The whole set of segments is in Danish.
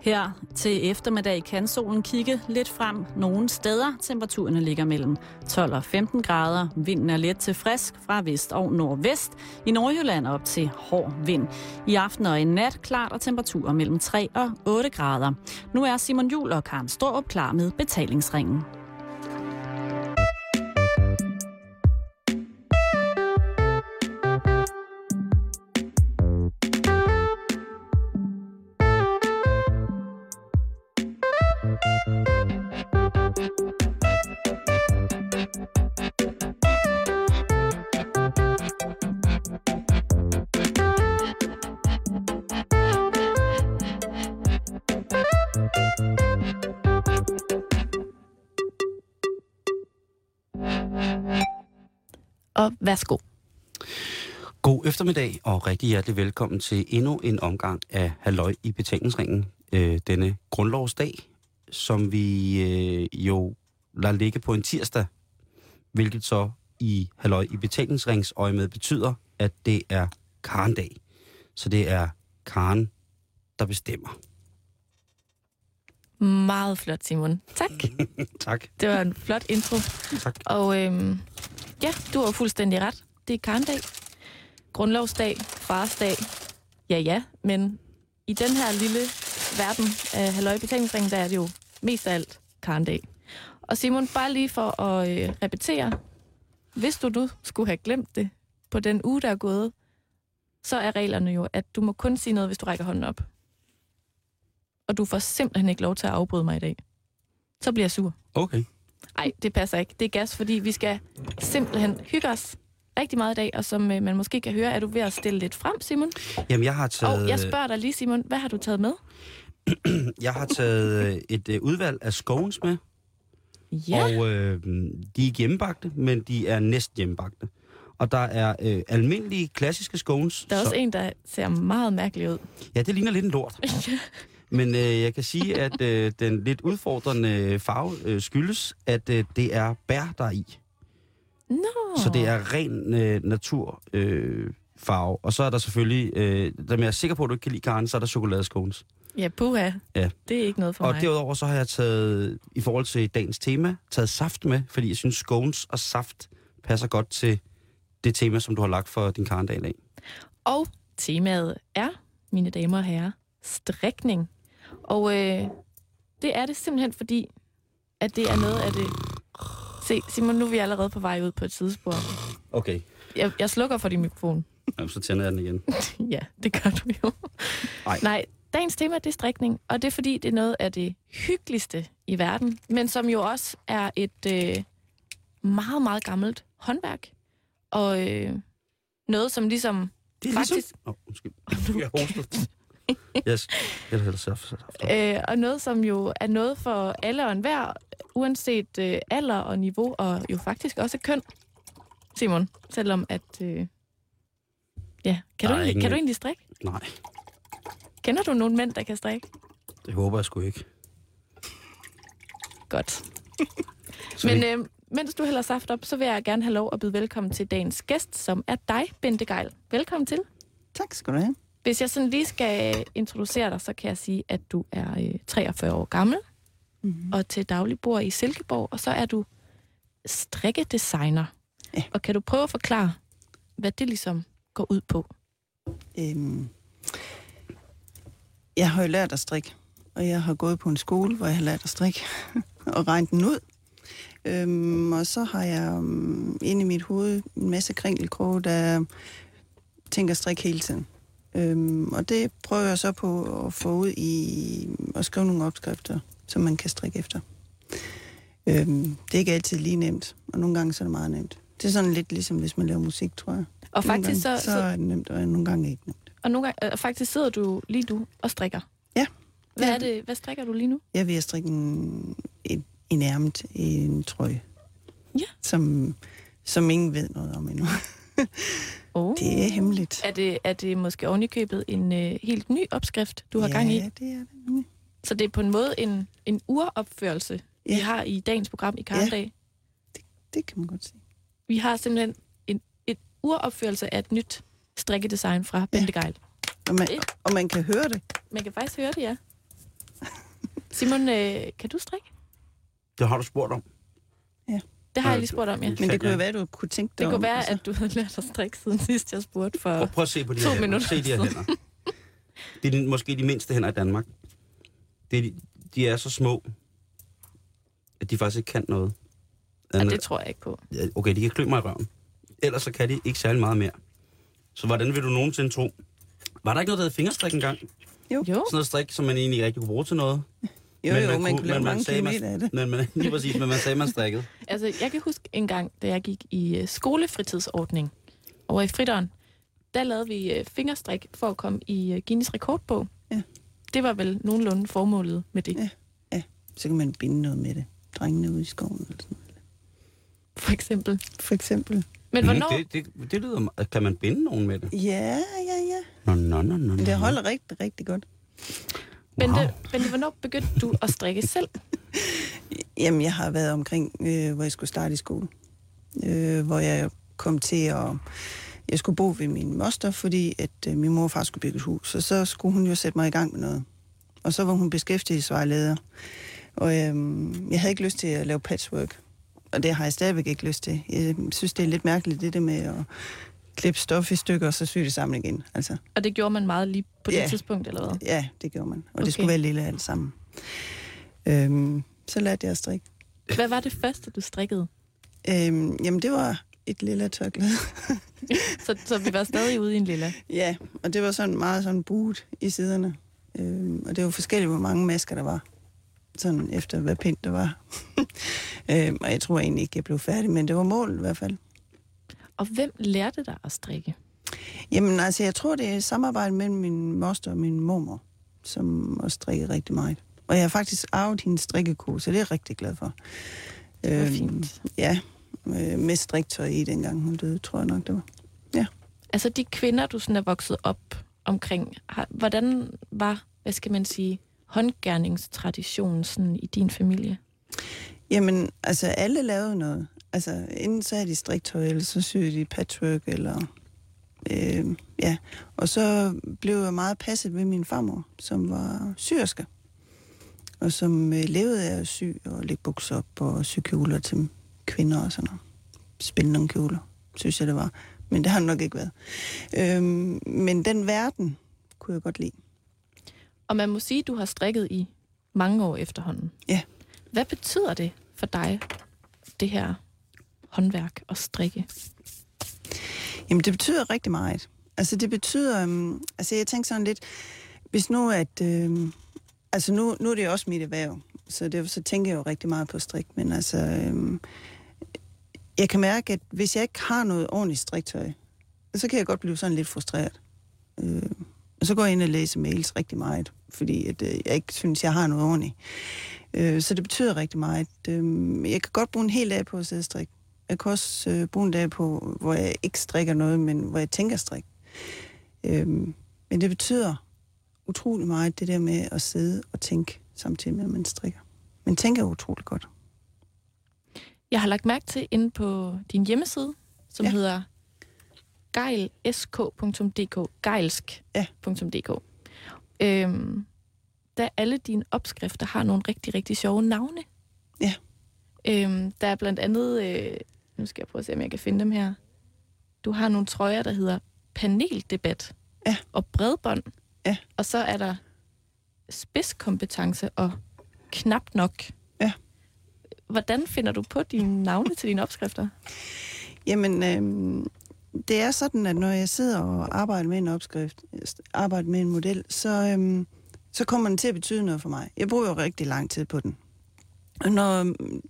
Her til eftermiddag kan solen kigge lidt frem nogle steder. Temperaturerne ligger mellem 12 og 15 grader. Vinden er let til frisk fra vest og nordvest. I Nordjylland op til hård vind. I aften og i nat klart og temperaturer mellem 3 og 8 grader. Nu er Simon Jul og Karen Storup klar med betalingsringen. Værsgo. God eftermiddag og rigtig hjertelig velkommen til endnu en omgang af Halløj i betalingsringen. Øh, denne grundlovsdag, som vi øh, jo lader ligge på en tirsdag, hvilket så i Halløj i betalingsringsøje med betyder, at det er Karen-dag. Så det er Karen, der bestemmer. Meget flot, Simon. Tak. tak. Det var en flot intro. Tak. Og øhm, ja, du har fuldstændig ret. Det er Karndag. Grundlovsdag, farsdag. Ja, ja, men i den her lille verden af Halløj Betalingsringen, der er det jo mest af alt Karndag. Og Simon, bare lige for at øh, repetere. Hvis du nu skulle have glemt det på den uge, der er gået, så er reglerne jo, at du må kun sige noget, hvis du rækker hånden op. Og du får simpelthen ikke lov til at afbryde mig i dag. Så bliver jeg sur. Okay. Nej, det passer ikke. Det er gas, fordi vi skal simpelthen hygge os rigtig meget i dag, og som øh, man måske kan høre, er du ved at stille lidt frem, Simon. Jamen, jeg har taget... Og jeg spørger dig lige, Simon, hvad har du taget med? Jeg har taget øh, et øh, udvalg af scones med, Ja, og øh, de er hjemmebagte, men de er næsten hjemmebagte. Og der er øh, almindelige, klassiske scones. der er også så, en, der ser meget mærkelig ud. Ja, det ligner lidt en lort. Men øh, jeg kan sige, at øh, den lidt udfordrende farve øh, skyldes, at øh, det er bær, der er i. Nå, Så det er ren øh, natur øh, farve. Og så er der selvfølgelig, øh, der er jeg sikker på, at du ikke kan lide Karen, så er der chokoladescones. ja, puha. Ja. Det er ikke noget for Og mig. derudover så har jeg taget, i forhold til dagens tema, taget saft med, fordi jeg synes, scones og saft passer godt til det tema, som du har lagt for din Karen-dag i dag. Og temaet er, mine damer og herrer, strikning. Og øh, det er det simpelthen fordi, at det er noget af det... Se, Simon, nu er vi allerede på vej ud på et sidespor. Okay, Jeg, jeg slukker for din mikrofon. Jamen, så tænder jeg den igen. ja, det gør du jo. Ej. Nej, dagens tema det er strikning, og det er fordi, det er noget af det hyggeligste i verden, men som jo også er et øh, meget, meget gammelt håndværk. Og øh, noget, som ligesom Det er faktisk... ligesom... Oh, undskyld. Jeg. Yes, hellere saft. Øh, og noget, som jo er noget for alle og enhver, uanset øh, alder og niveau, og jo faktisk også køn, Simon. Selvom at... Øh, ja, kan Der du, ingen- kan du egentlig strikke? Nej, Kender du nogle mænd, der kan strikke? det håber jeg sgu ikke. Godt. Men øh, mens du hælder saft op, så vil jeg gerne have lov at byde velkommen til dagens gæst, som er dig, Bente Geil. Velkommen til. Tak skal du have. Hvis jeg sådan lige skal introducere dig, så kan jeg sige, at du er øh, 43 år gammel, Mm-hmm. og til daglig bor i Silkeborg, og så er du strikkedesigner. Ja. Og kan du prøve at forklare, hvad det ligesom går ud på? Øhm, jeg har jo lært at strikke, og jeg har gået på en skole, hvor jeg har lært at strikke og regnet den ud. Øhm, og så har jeg um, inde i mit hoved en masse kringelkroge, der tænker strik hele tiden. Øhm, og det prøver jeg så på at få ud i at skrive nogle opskrifter, som man kan strikke efter. Øhm, det er ikke altid lige nemt, og nogle gange så er det meget nemt. Det er sådan lidt ligesom, hvis man laver musik, tror jeg. Og Nogle faktisk, gange, så, så er det nemt, og nogle gange ikke nemt. og nogle gange, øh, faktisk sidder du lige nu og strikker. Ja. Hvad, Ja. er det, hvad strikker du lige nu? Jeg vil strikke en, en, en ærmet en trøje. Ja. Som, som ingen ved noget om endnu. Oh. Det er hemmeligt. Er det, er det måske ovenikøbet en øh, helt ny opskrift, du har ja, gang i? Ja, det er det. nemlig. Så det er på en måde en, en uropførelse, ja. vi Ja. har i dagens program i Karndag. Det kan man godt sige. Vi har simpelthen en et uropførelse af et nyt strikkedesign fra Bente Geil. Og man, Det- og man kan høre det. Man kan faktisk høre det, ja. Simon, øh, kan du strikke? Det har du spurgt om. Det har jeg lige spurgt om, ja. Men det kunne jo være, at du kunne tænke dig Det kunne om, være, altså. at du havde lært at strikke siden sidst, jeg spurgte for... Prøv, prøv at se på de To her minutter Se de her hænder. Det er måske de mindste hænder i Danmark. Det er de, de er så små, at de faktisk ikke kan noget. Ja, det tror jeg ikke på. Okay, de kan klø mig i røven. Ellers så kan de ikke særlig meget mere. Så hvordan vil du nogensinde tro? Var der ikke noget, der hed fingerstrik engang? Jo, Sådan noget strik, som man egentlig ikke rigtig kunne bruge til noget. Jo, Men jo, man man, kunne- kunne lave men man mange kilometer af det. Men man, lige præcis, men man sagde, man strikkede. altså jeg kan huske en gang, da jeg gik i øh, skolefritidsordning over i Fritteren, der lavede vi øh, fingerstrik for at komme i øh, Guinness rekordbog. Ja. Det var vel nogenlunde formålet med det, Ja. Så kan man binde noget med det. Drengene ude i skoven. Eller sådan. noget. for eksempel. For eksempel. Men hvornår... Mm, det, det, det lyder... Kan man binde nogen med det? Ja, ja, ja. Nå, nå, nå, nå. Det holder rigtig, rigtig godt. Bente, Wow. Bente, hvornår begyndte du at strikke selv? Jamen, jeg har været omkring, øh, hvor jeg skulle starte i skole. Øh, hvor jeg kom til at... Jeg skulle bo ved min moster, fordi at øh, min mor og far skulle bygge et hus. Og så skulle hun jo sætte mig i gang med noget. Og så var hun beskæftigelsesvejleder. Og øh, jeg havde ikke lyst til at lave patchwork. Og det har jeg stadigvæk ikke lyst til. Jeg synes, det er lidt mærkeligt, det der med at klippe stof i stykker, og så sy det sammen igen. Altså, Og det gjorde man meget lige på det Ja. tidspunkt, eller hvad? ja, det gjorde man. Og Okay. det skulle være lille alt sammen. Øhm, så lærte jeg at strikke. Hvad var det første, du strikkede? Øhm, jamen, det var et lille tørklæde. Så, så vi var stadig ude i en lilla. ja, og det var sådan meget sådan buet i siderne. Øhm, og det var forskelligt, hvor mange masker der var. Sådan efter, hvad pænt det var. øhm, og jeg tror egentlig ikke, jeg blev færdig, men det var målet i hvert fald. Og hvem lærte dig at strikke? Jamen, altså, jeg tror, det er et samarbejde mellem min moster og min mormor, som også strikker rigtig meget. Og jeg har faktisk arvet hendes strikkeko, så det er jeg rigtig glad for. Det var Øhm, fint. Ja, øh, med striktøj i, dengang hun døde, tror jeg nok, det var. Altså de kvinder, du sådan er vokset op omkring, har, hvordan var, hvad skal man sige, håndgærningstraditionen sådan i din familie? Jamen, altså, alle lavede noget. Altså, enten så er de striktøj, eller så syede de patchwork, eller... Øh, ja, og så blev jeg meget passet ved min farmor, som var syrske, og som øh, levede af at sy og lægge bukser op og sy kjoler til kvinder og sådan noget. Spænde nogle kjoler, synes jeg det var. Men det har nok ikke været. Øh, men den verden kunne jeg godt lide. Og man må sige, at du har strikket i mange år efterhånden. Ja. Hvad betyder det for dig, det her håndværk og strikke? Jamen, det betyder rigtig meget. Altså, det betyder... Um, altså, jeg tænker sådan lidt... Hvis nu, at... Øh, altså, nu, nu er det jo også mit erhverv, så derfor så tænker jeg jo rigtig meget på strik. Men altså... Øh, jeg kan mærke, at hvis jeg ikke har noget ordentligt striktøj, så kan jeg godt blive sådan lidt frustreret. Øh, og så går jeg ind og læser mails rigtig meget, fordi at, øh, jeg ikke synes, jeg har noget ordentligt. Øh, så det betyder rigtig meget. Øh, jeg kan godt bruge en hel dag på at sidde og strikke. Jeg kan også øh, bruge en dag på, hvor jeg ikke strikker noget, men hvor jeg tænker strik. Øhm, men det betyder utrolig meget, det der med at sidde og tænke, samtidig med, at man strikker. Man tænker utrolig godt. Jeg har lagt mærke til inde på din hjemmeside, som ja. Ja. hedder geilsk.dk, geilsk.dk. Øhm, der alle dine opskrifter har nogle rigtig, rigtig sjove navne. Ja. Øhm, der er blandt andet, øh, nu skal jeg prøve at se, om jeg kan finde dem her. Du har nogle trøjer, der hedder paneldebat Ja. og bredbånd. Ja. Og så er der spidskompetence og knap nok. Ja. Hvordan finder du på dine navne til dine opskrifter? Jamen, øhm, det er sådan, at når jeg sidder og arbejder med en opskrift, arbejder med en model, så, øhm, så kommer den til at betyde noget for mig. Jeg bruger jo rigtig lang tid på den. Når,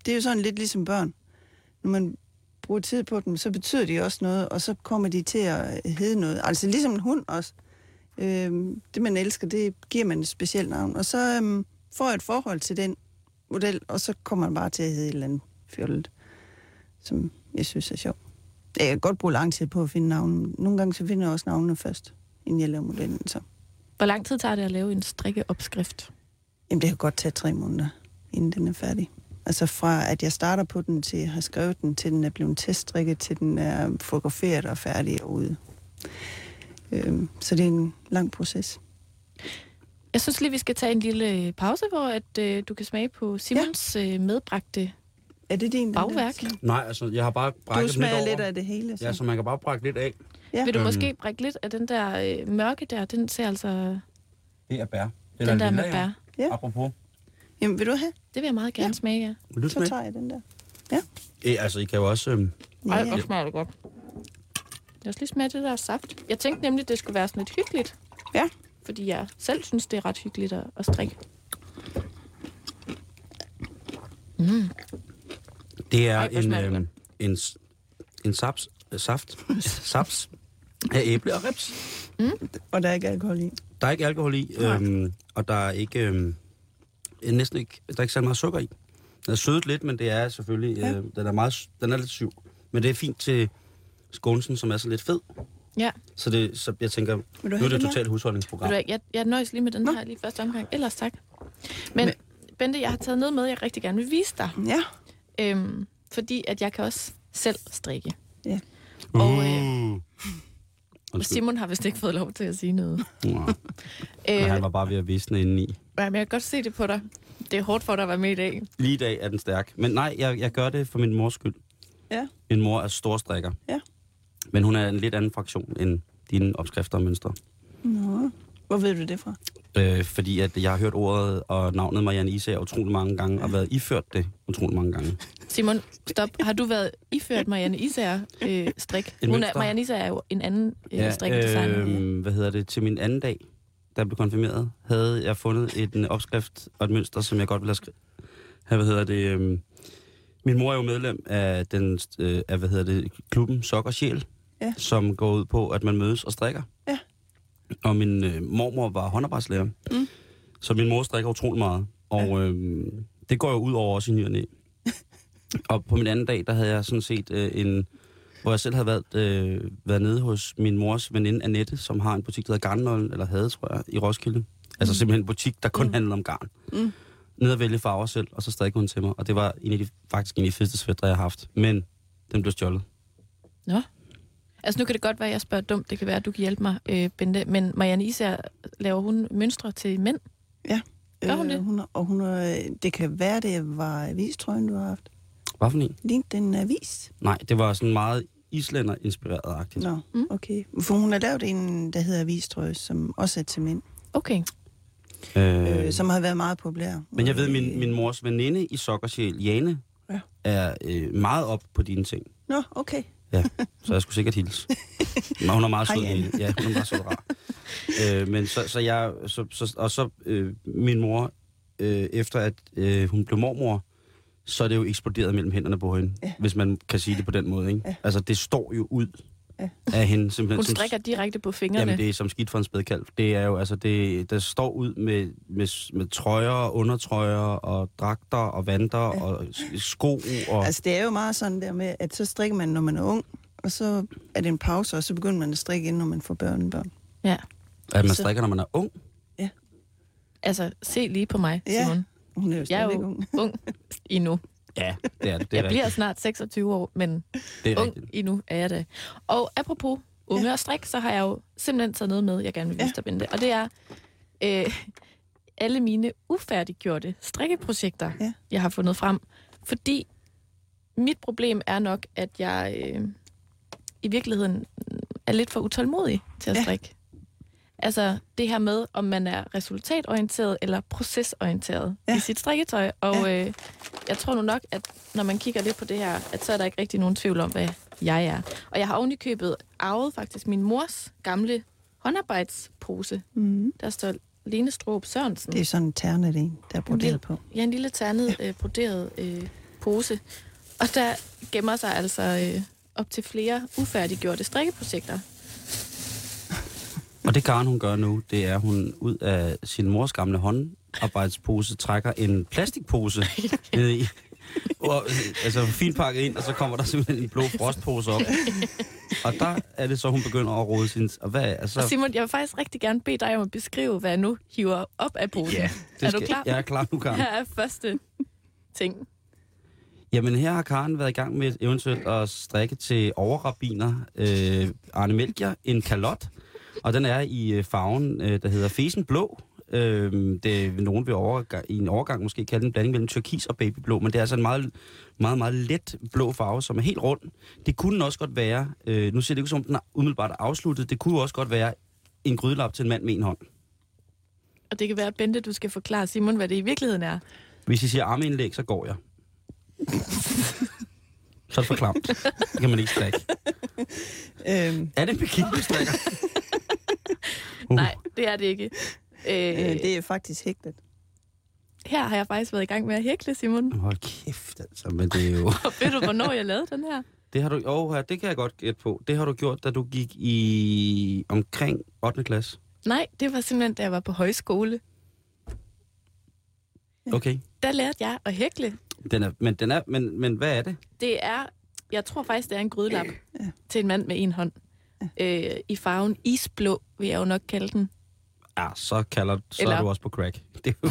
det er jo sådan lidt ligesom børn. Når man bruger tid på dem, så betyder de også noget, og så kommer de til at hedde noget. Altså ligesom en hund også. Øhm, det, man elsker, det giver man et specielt navn. Og så øhm, får jeg et forhold til den model, og så kommer man bare til at hedde et eller andet fjollet, som jeg synes er sjovt. Jeg kan godt bruge lang tid på at finde navne. Nogle gange så finder jeg også navnene først, inden jeg laver modellen. Så. Hvor lang tid tager det at lave en strikkeopskrift? Jamen, det kan godt tage tre måneder, inden den er færdig. Altså fra at jeg starter på den, til jeg har skrevet den, til den er blevet teststrikket, til den er fotograferet og færdig og ude. Øhm, så det er en lang proces. Jeg synes lige, vi skal tage en lille pause, hvor at, øh, du kan smage på Simons ja. øh, medbragte. Er det din? den Bagværk. Der? Nej, altså, jeg har bare Du brækket den smager lidt lidt af det hele. Så. Ja, så man kan bare brække lidt af. Ja. Vil du Øhm. måske brække lidt af den der øh, mørke der? Den ser altså... Det er bær. Det Den der med bær. Ja. Apropos. Jamen, vil du have? Det vil jeg meget gerne Ja. smage, ja. Vil du Så smage? tager jeg den der. Eh, altså, I kan jo også... Øhm, Ej, Ja, hvor smager det godt. Lad os lige smage det der saft. Jeg tænkte nemlig, det skulle være sådan lidt hyggeligt. Ja. Fordi jeg selv synes, det er ret hyggeligt at, at strikke. Mm. det er Ej, en, øhm, en, s- en saps, øh, saft, saps af æble og reps. Og der er ikke alkohol i. Der er ikke alkohol i, øhm, og der er ikke, øhm, øh, næsten ikke, der er ikke så meget sukker i. Den er sødet lidt, men det er selvfølgelig, Ja. øh, den, er meget, den er lidt syv. Men det er fint til skånsen, som er så lidt fed. Ja, Så, det, så jeg tænker, Vil du nu er det et totalt husholdningsprogram. du hvad, jeg, jeg nøjes lige med den Nå. her lige første omgang. Ellers tak. Men, Men Bente, jeg har taget noget med, jeg rigtig gerne vil vise dig. Ja. Øhm, fordi at jeg kan også selv strikke. Ja. Og, øh, Uh. Og. Simon har vist ikke fået lov til at sige noget. Nå, men Øh, han var bare ved at visne indeni. Ja, men jeg kan godt se det på dig. Det er hårdt for dig at være med i dag. Lige i dag er den stærk. Men nej, jeg, jeg gør det for min mors skyld. Ja. Min mor er storstrikker. Ja. Men hun er en lidt anden fraktion end dine opskrifter og mønstre. Nå. Hvor ved du det fra? Øh, fordi at jeg har hørt ordet og navnet Marianne Isager utrolig mange gange, og været iført det utrolig mange gange. Simon, stop. Har du været iført Marianne Isager øh, strik? Hun er? Marianne Isager er jo en anden øh, ja, strikkedesigner. Øh, hvad hedder det? Til min anden dag, da jeg blev konfirmeret, havde jeg fundet et, en opskrift og et mønster, som jeg godt ville have skrevet. Hvad hedder det? Øh, min mor er jo medlem af, den, øh, af hvad hedder det, klubben Sok og Sjæl, Ja. som går ud på, at man mødes og strikker. Ja. Og min øh, mormor var håndarbejdslærer, Mm. så min mor strikker utrolig meget. Og øh, det går jo ud over også i ny og. Og på min anden dag, der havde jeg sådan set øh, en, hvor jeg selv havde været, øh, været nede hos min mors veninde Annette, som har en butik, der hedder Garnnollen, eller havde, tror jeg, i Roskilde. Altså simpelthen en butik, der kun Mm. handlede om garn. Mm. Nede at vælge farver selv, og så strikkede hun til mig. Og det var en af de, faktisk en af de fedeste svætter, jeg har haft. Men den blev stjålet. altså nu kan det godt være, at jeg spørger dumt. Det kan være, at du kan hjælpe mig, øh, Bente. Men Marianne Isager, laver hun mønstre til mænd? Gør hun det? Øh, hun er, og hun er, det kan være, det var avistrøjen, du har haft. Hvad for en? Lignede den avis? Nej, det var sådan meget islænder-inspireret-agtigt. Nå, Mm. okay. For hun har lavet en, der hedder avistrøje, som også er til mænd. Okay. Øh, Øh, som har været meget populær. men jeg ved, min, øh, min mors veninde i Sokkersjæl, Jane, Ja. er øh, meget op på dine ting. Nå, okay. Så jeg skulle sikkert hilse. Men hun er meget sød. Ja, hun er meget sød rar. øh, men så, så jeg, så, så, og så øh, min mor, øh, efter at øh, hun blev mormor, så er det jo eksploderet mellem hænderne på hende, Ja. hvis man kan sige det på den måde. Ikke? Ja. Altså, det står jo ud Ja. af hende simpelthen. Hun som- strikker direkte på fingrene. Jamen, det er som skidt for en spædkalv. Det er jo, altså, det, der står ud med, med, med trøjer, undertrøjer og dragter og vanter Ja. ja. og sko og... Altså, det er jo meget sådan der med, at så strikker man, når man er ung, og så er det en pause, og så begynder man at strikke ind, når man får børnebørn. Ja. at man så- strikker, når man er ung. Altså, se lige på mig, Ja. Hun er jo Jeg er jo ung. ung endnu. Ja, det er det. det er Jeg bliver rigtigt. snart 26 år, men Det er ung rigtigt. endnu er jeg det. Og apropos unge ja. og strik, så har jeg jo simpelthen taget noget med, jeg gerne vil vise Ja. dig, Bente. Og det er øh, alle mine ufærdiggjorte strikkeprojekter, Ja. jeg har fundet frem. Fordi mit problem er nok, at jeg øh, i virkeligheden er lidt for utålmodig til at Ja. Altså det her med, om man er resultatorienteret eller procesorienteret ja. Ja. i sit strikketøj. Og Ja. øh, jeg tror nu nok, at når man kigger lidt på det her, at så er der ikke rigtig nogen tvivl om, hvad jeg er. Og jeg har ovenikøbet arvet faktisk min mors gamle håndarbejdspose. Mm. Der står Lene Stroop Sørensen. Det er sådan en ternet en, der er broderet på. Ja, en lille ternet, øh, broderet øh, pose. Og der gemmer sig altså øh, op til flere ufærdiggjorte strikkeprojekter. Og det Karen, hun gør nu, det er, at hun ud af sin mors gamle håndarbejdspose trækker en plastikpose ned i. Og, altså fint pakket ind, og så kommer der simpelthen en blå frostpose op. Og der er det så, hun begynder at rode sin... Og hvad, altså, Og Simon, jeg vil faktisk rigtig gerne bede dig om at beskrive, hvad jeg nu hiver op af posen. Ja, er du skal- klar? Jeg er klar nu, Karen. Her er første ting. Jamen her har Karen været i gang med eventuelt at strikke til overrabiner øh, Arne Melchior en kalot, og den er i øh, farven, øh, der hedder Fesen Blå, Øhm, det vil nogen vil overgang, i en overgang måske kalde en blanding mellem turkis og babyblå, men det er altså en meget, meget, meget let blå farve, som er helt rund. Det kunne også godt være, øh, nu ser det ikke som om den er umiddelbart afsluttet, det kunne også godt være en grydelap til en mand med en hånd. Og det kan være, Bente, du skal forklare Simon, hvad det i virkeligheden er. Hvis I siger armeindlæg, så går jeg. så er det for klamt. Det kan man ikke strikke. Øhm, Er det en bikini, du? Uh. Nej, det er det ikke. øh, Øh, det er faktisk hægtet. her har jeg faktisk været i gang med at hækle, Simon. Hold kæft, altså, men det er jo... Ved du, hvornår jeg lavede den her? Det har du, oh, ja, det kan jeg godt gætte på. Det har du gjort, da du gik i omkring 8. klasse. Nej, det var simpelthen, da jeg var på højskole. Okay. Der lærte jeg at hækle. Den er, men, den er, men, men hvad er det? Det er, jeg tror faktisk, det er en grydelap Ja. til en mand med en hånd. Øh, I farven isblå, vil jeg jo nok kalde den. Ja, så, kalder, så Eller- er du også på crack. Det er jo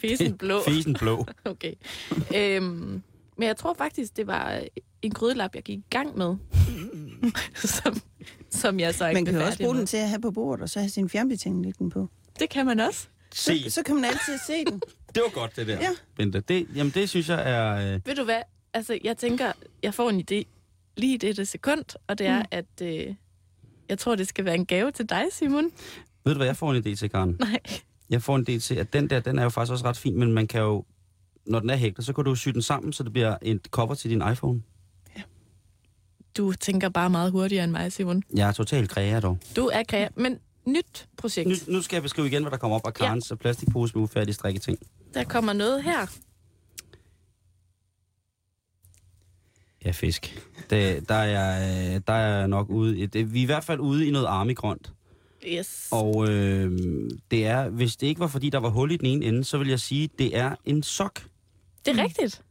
Fisen blå. Fisen blå. Okay. øhm, men jeg tror faktisk, det var en grydelap, jeg gik i gang med. som, som jeg så ikke Man kan også bruge med. den til at have på bordet, og så have sin fjernbetjening liggende på. Det kan man også. Se, Så, så kan man altid se den. det var godt, det der. Ja. Bente. Det, jamen, det synes jeg er... Øh, Ved du hvad? Altså, jeg tænker, jeg får en idé lige i dette sekund, og det er, mm. at øh, jeg tror, det skal være en gave til dig, Simon. ved du, hvad jeg får en idé til, Karen? Nej. Jeg får en idé til, at den der, den er jo faktisk også ret fin, men man kan jo... Når den er hægtet, så kan du sy den sammen, så det bliver et cover til din iPhone. Du tænker bare meget hurtigere end mig, Simon. Jeg er totalt kræger dog. Du er kreativ, men nyt projekt. Nu, nu skal jeg beskrive igen, hvad der kommer op af Karens ja. plastikpose med ufærdige strikketing. Der kommer noget her. Ja, fisk. Det, der, er, jeg- der er jeg nok ude i... Det, vi er i hvert fald ude i noget armigrønt. Yes. Og øh, det er, hvis det ikke var fordi, der var hul i den ene ende, så vil jeg sige, det er en sok. Det er rigtigt.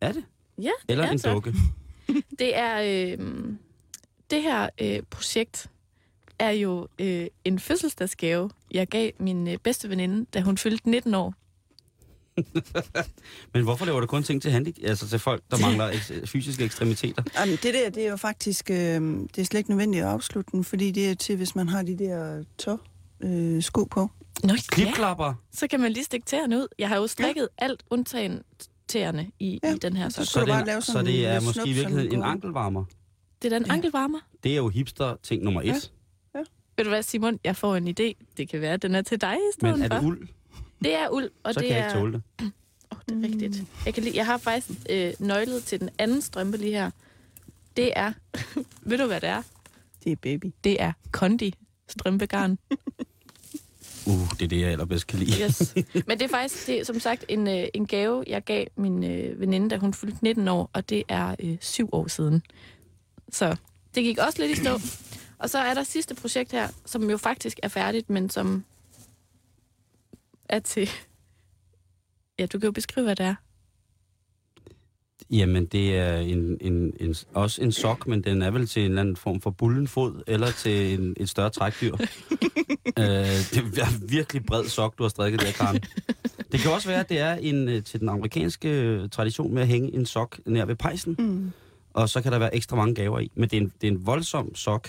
Er det? Ja, det Eller er en så. dukke. Det er øh, det her øh, projekt er jo øh, en fødselsdagsgave, jeg gav min øh, bedste veninde, da hun fyldte 19 år. Men hvorfor laver du kun ting til, handi- altså til folk, der mangler eks- fysiske ekstremiteter? Jamen, det der, det er jo faktisk, øh, det er slet ikke nødvendigt at afslutte den, fordi det er til, hvis man har de der tå øh, sko på. Nå, ja. Klipklapper? Så kan man lige stikke tæerne ud. Jeg har jo strikket ja. alt undtagen tæerne i, ja. Ja. i den her Så sok. Så, du det, bare er, lave så det en er måske i virkeligheden en ankelvarmer. Det er den Ja. ankelvarmer. Det er jo hipster-ting nummer et. Ja. Ved du hvad, Simon? Jeg får en idé. Det kan være, at den er til dig i stedet Men er for. det uld, Det er uld, og så det kan jeg er... ikke tåle det. Oh, det er rigtigt. Jeg, kan lide, jeg har faktisk øh, nøglet til den anden strømpe lige her. Det er... ved du, hvad det er? Det er baby. Det er kondi strømpegarn. Uh, det er det, jeg allerbedst kan lide. Yes. Men det er faktisk, det er, som sagt, en, øh, en gave, jeg gav min øh, veninde, da hun fyldte 19 år, og det er øh, syv år siden. Så det gik også lidt i stå. Og så er der sidste projekt her, som jo faktisk er færdigt, men som er til... Ja, du kan jo beskrive, hvad det er. Jamen, det er en, en, en, også en sok, men den er vel til en eller anden form for bullenfod, eller til en, et større trækdyr. øh, det er virkelig bred sok, du har strikket der, Karen. Det kan også være, at det er en, øh, til den amerikanske øh, tradition med at hænge en sok nær ved pejsen, Mm. og så kan der være ekstra mange gaver i. Men det er en, det er en voldsom sok.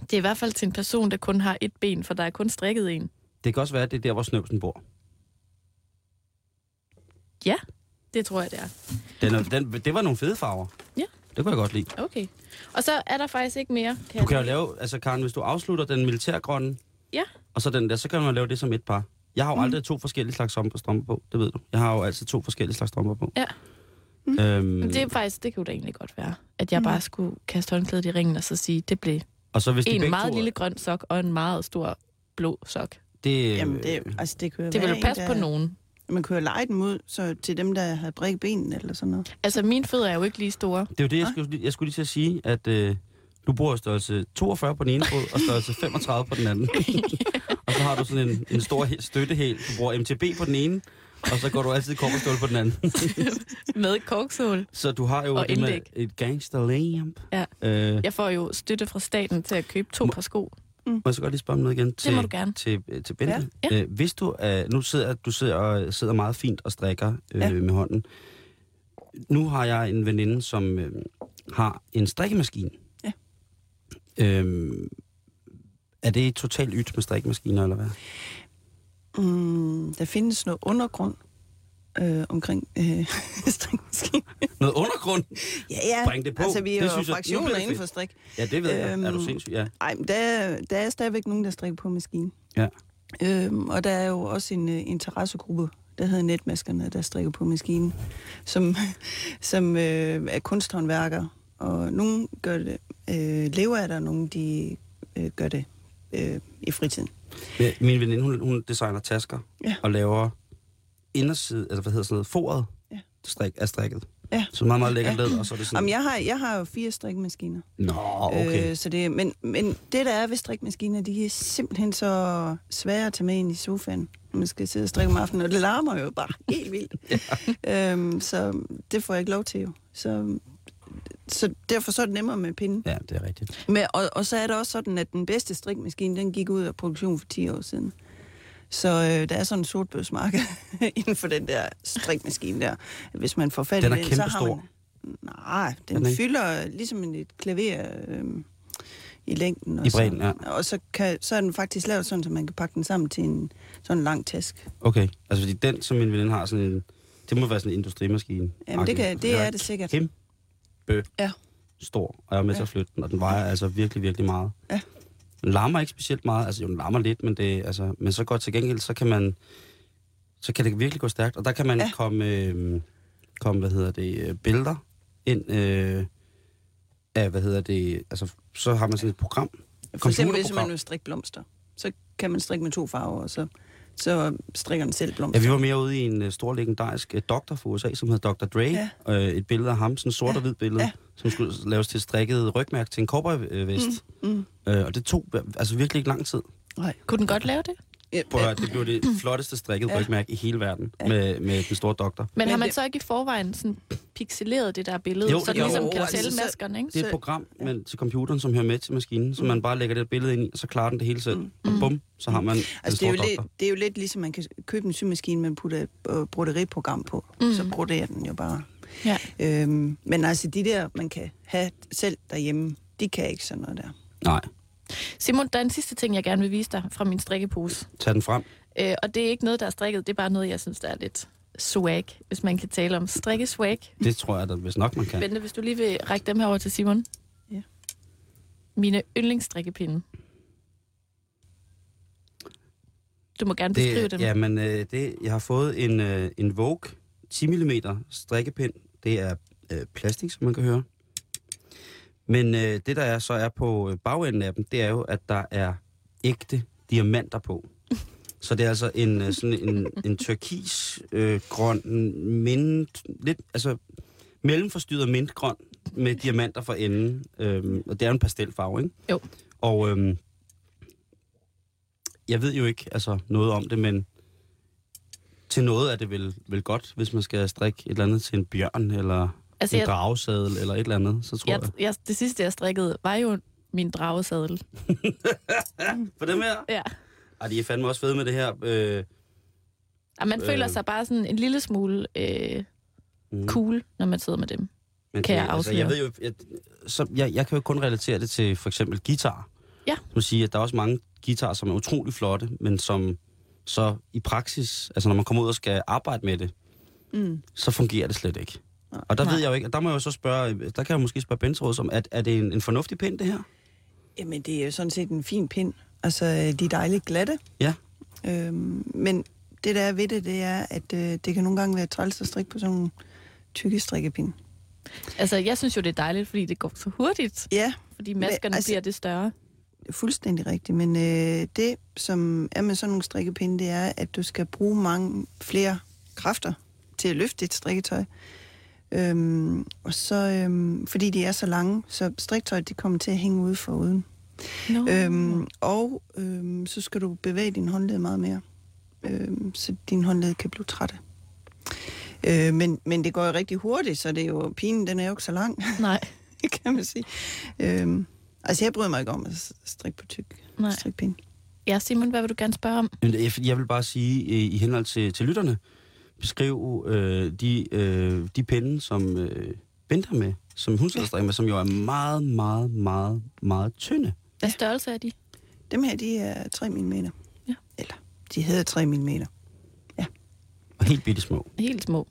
Det er i hvert fald til en person, der kun har et ben, for der er kun strikket en. Det kan også være, at det er der, hvor snøvsen bor. Det tror jeg, det er. Den er, den, det var nogle fede farver. Ja. Det kunne jeg godt lide. Okay. Og så er der faktisk ikke mere. Du kan jo lave, altså Karen, hvis du afslutter den militærgrønne, Ja. og så den der, så kan man lave det som et par. Jeg har jo mm. aldrig to forskellige slags strømper på, det ved du. Jeg har jo altid to forskellige slags strømper på. Ja. Øhm, Men det er faktisk, det kunne da egentlig godt være, at jeg bare skulle kaste håndklædet i ringen og så sige, det blev og så hvis de en meget to, lille grøn sok og en meget stor blå sok. Det, Jamen, det, altså, det kunne Det være vil en, passe på der- nogen. Man kunne jo lege dem ud så til dem, der har brækket benene eller sådan noget. Altså, mine fødder er jo ikke lige store. det er jo det, jeg skulle, lige- jeg skulle lige til at sige, at øh, du bruger størrelse 42 på den ene fod, og størrelse 35 på den anden. og så har du sådan en, en stor støttehæl. Du bruger MTB på den ene, og så går du altid kopperstål på den anden. Med korksål. så du har jo Og det med et gangster lamp. Ja. Øh, Jeg får jo støtte fra staten til at købe to Må- par sko. Må jeg så godt lige spørge om noget igen? Til, må du gerne. Til, øh, til Bente. Ja. Ja. Øh, hvis du, øh, nu sidder du sidder, sidder meget fint og strikker øh, Ja. med hånden. Nu har jeg en veninde, som øh, har en strikkemaskine. Ja. Øhm, er det totalt ydt med strikkemaskiner, eller hvad? Mm, der findes noget undergrund øh, omkring øh, strikmaskinen. Noget undergrund? ja, ja. Bring det på. Altså, vi er Det jo fraktioner inden for strik. Ja, det ved jeg. Øhm, Er du sindssyg? Ja. Ej, men der, er- der er stadigvæk nogen, der strikker på maskinen. Ja. Øhm, og der er jo også en uh, interessegruppe, der hedder Netmaskerne, der strikker på maskinen, som, som øh, er kunsthåndværkere. Og nogle gør det, øh, lever af det, og nogle de, øh, gør det øh, i fritiden. Min veninde, hun, hun designer tasker Ja. og laver inderside, altså hvad hedder sådan noget, foret Ja. strik, er strikket. Ja. Så meget, meget lækker Ja. led, og så er det sådan... Jamen, jeg har, jeg har jo fire strikmaskiner. Nå, okay. Øh, så det, men, men det, der er ved strikmaskiner, de er simpelthen så svære at tage med ind i sofaen, når man skal sidde og strikke om aftenen, og det larmer jo bare helt vildt. ja. øhm, så det får jeg ikke lov til jo. Så, så derfor så er det nemmere med pinden. Ja, det er rigtigt. Men, og, og så er det også sådan, at den bedste strikmaskine, den gik ud af produktion for 10 år siden. Så øh, der er sådan en sortbødsmarked inden for den der strikmaskine der. Hvis man får fat i Den er den, så har man... Nej, den, Er den fylder ligesom en- et klaver øh, i længden. Og I bredden, så, ja. Og så, kan, så er den faktisk lavet sådan, at man kan pakke den sammen til en sådan en lang task. Okay, altså fordi den, som min veninde har, sådan en, det må være sådan en industrimaskine. Jamen, det, kan, det er det sikkert. Kæmpe Ja. stor, og jeg er med til Ja. at flytte den, og den vejer altså virkelig, virkelig meget. Ja. Larmer ikke specielt meget, altså jo, den larmer lidt, men, det, altså, men så godt til gengæld, så kan man, så kan det virkelig gå stærkt, og der kan man ja. Komme, øh, komme, hvad hedder det, øh, billeder ind øh, af, hvad hedder det, altså så har man sådan et program, For eksempel, hvis man vil strikke blomster, så kan man strikke med to farver, og så, så strikker den selv Ja, blomster. vi var mere ude i en uh, stor legendarisk uh, doktor fra USA, som hedder Dr. Dre. Ja. Uh, et billede af ham, sådan sort og hvid billede, Ja. som skulle laves til strikket rygmærke til en cowboyvest. Mm. Mm. Uh, og det tog altså virkelig ikke lang tid. Nej. Kunne den godt lave det? Ja, Prøv at høre, det blev det flotteste strikket Ja. rygmærke i hele verden med, med den store doktor. Men, Men har man så ikke i forvejen sådan pixeleret det der billede, Jo, så det jo, ligesom jo, kan altså, tælle så- maskerne, ikke? Det er et program men, til computeren, som hører med til maskinen, så man bare lægger det billede ind i, og så klarer den det hele selv. Og bum, så har man den Altså, det, er jo doktor. lidt, det er jo lidt ligesom, man kan købe en symaskine, man putter et øh, broderiprogram på. Mm. Så broderer den jo bare. Ja. Øhm, men altså, de der, man kan have selv derhjemme, de kan ikke sådan noget der. Nej, Simon, der er en sidste ting, jeg gerne vil vise dig fra min strikkepose. tag den frem. Øh, og det er ikke noget, der er strikket, det er bare noget, jeg synes, der er lidt swag, hvis man kan tale om strikkeswag. Det tror jeg da hvis nok, man kan. Bente, hvis du lige vil række dem her over til Simon. Ja. Mine yndlingsstrikkepinde. Du må gerne beskrive dem. Ja, men øh, det, jeg har fået en, øh, en Vogue 10 mm strikkepind. Det er øh, plastik, som man kan høre. Men øh, det, der er, så er på øh, bagenden af dem, det er jo, at der er ægte diamanter på. Så det er altså en, øh, sådan en, en turkis, øh, grøn, mint, lidt, altså mellemforstyrret mintgrøn med diamanter for enden. Øhm, og det er en pastelfarve, ikke? Jo. Og øhm, jeg ved jo ikke altså, noget om det, men til noget er det vel, vel godt, hvis man skal strikke et eller andet til en bjørn, eller Altså, en jeg- dragesadel, eller et eller andet, så tror jeg... Jeg, jeg, det sidste, jeg strikkede, var jo min dragesadel. For dem her? Ja. Ej, de er fandme også fede med det her. Øh, Og man Øh. føler sig bare sådan en lille smule øh, mm. cool, når man sidder med dem. Men Kan det, jeg altså, jeg ved jo, jeg, så jeg, jeg kan jo kun relatere det til for eksempel guitar. Ja. Som siger, at der er også mange guitarer, som er utrolig flotte, men som så i praksis, altså når man kommer ud og skal arbejde med det, Mm. så fungerer det slet ikke. Og der Nej. ved jeg jo ikke, og der må jeg jo så spørge, der kan jeg måske spørge Bensråd om, at er det en, en fornuftig pind, det her? Jamen, det er jo sådan set en fin pind. Altså, de er dejligt glatte. Ja. Øhm, men det, der er ved det, det er, at øh, det kan nogle gange være træls at strikke på sådan nogle tykke strikkepinde. Altså, jeg synes jo, det er dejligt, fordi det går så hurtigt. Ja, Fordi maskerne altså- altså, bliver det større. fuldstændig rigtigt. Men øh, det, som er med sådan nogle strikkepinde, det er, at du skal bruge mange flere kræfter til at løfte dit strikketøj. Øhm, og så, øhm, fordi de er så lange, så strikketøjet de kommer til at hænge ude for uden. No. Øhm, og øhm, så skal du bevæge din håndled meget mere, øhm, så din håndled kan blive trætte. Øh, men, men det går jo rigtig hurtigt, så det er jo, pinen den er jo ikke så lang, Nej, kan man sige. Øhm, altså jeg bryder mig ikke om at strikke på tyk nej. strikpinde. Ja, Simon, hvad vil du gerne spørge om? Jeg, vil bare sige, i, i henhold til, til lytterne, beskriv øh, de, øh, de pinde, som øh, Bent har med, som hun strikker med, som jo er meget, meget, meget, meget tynde. Hvad størrelse er de? Dem her, de er 3 mm. Ja. Eller de hedder 3 mm, Og helt bitte små. Helt små.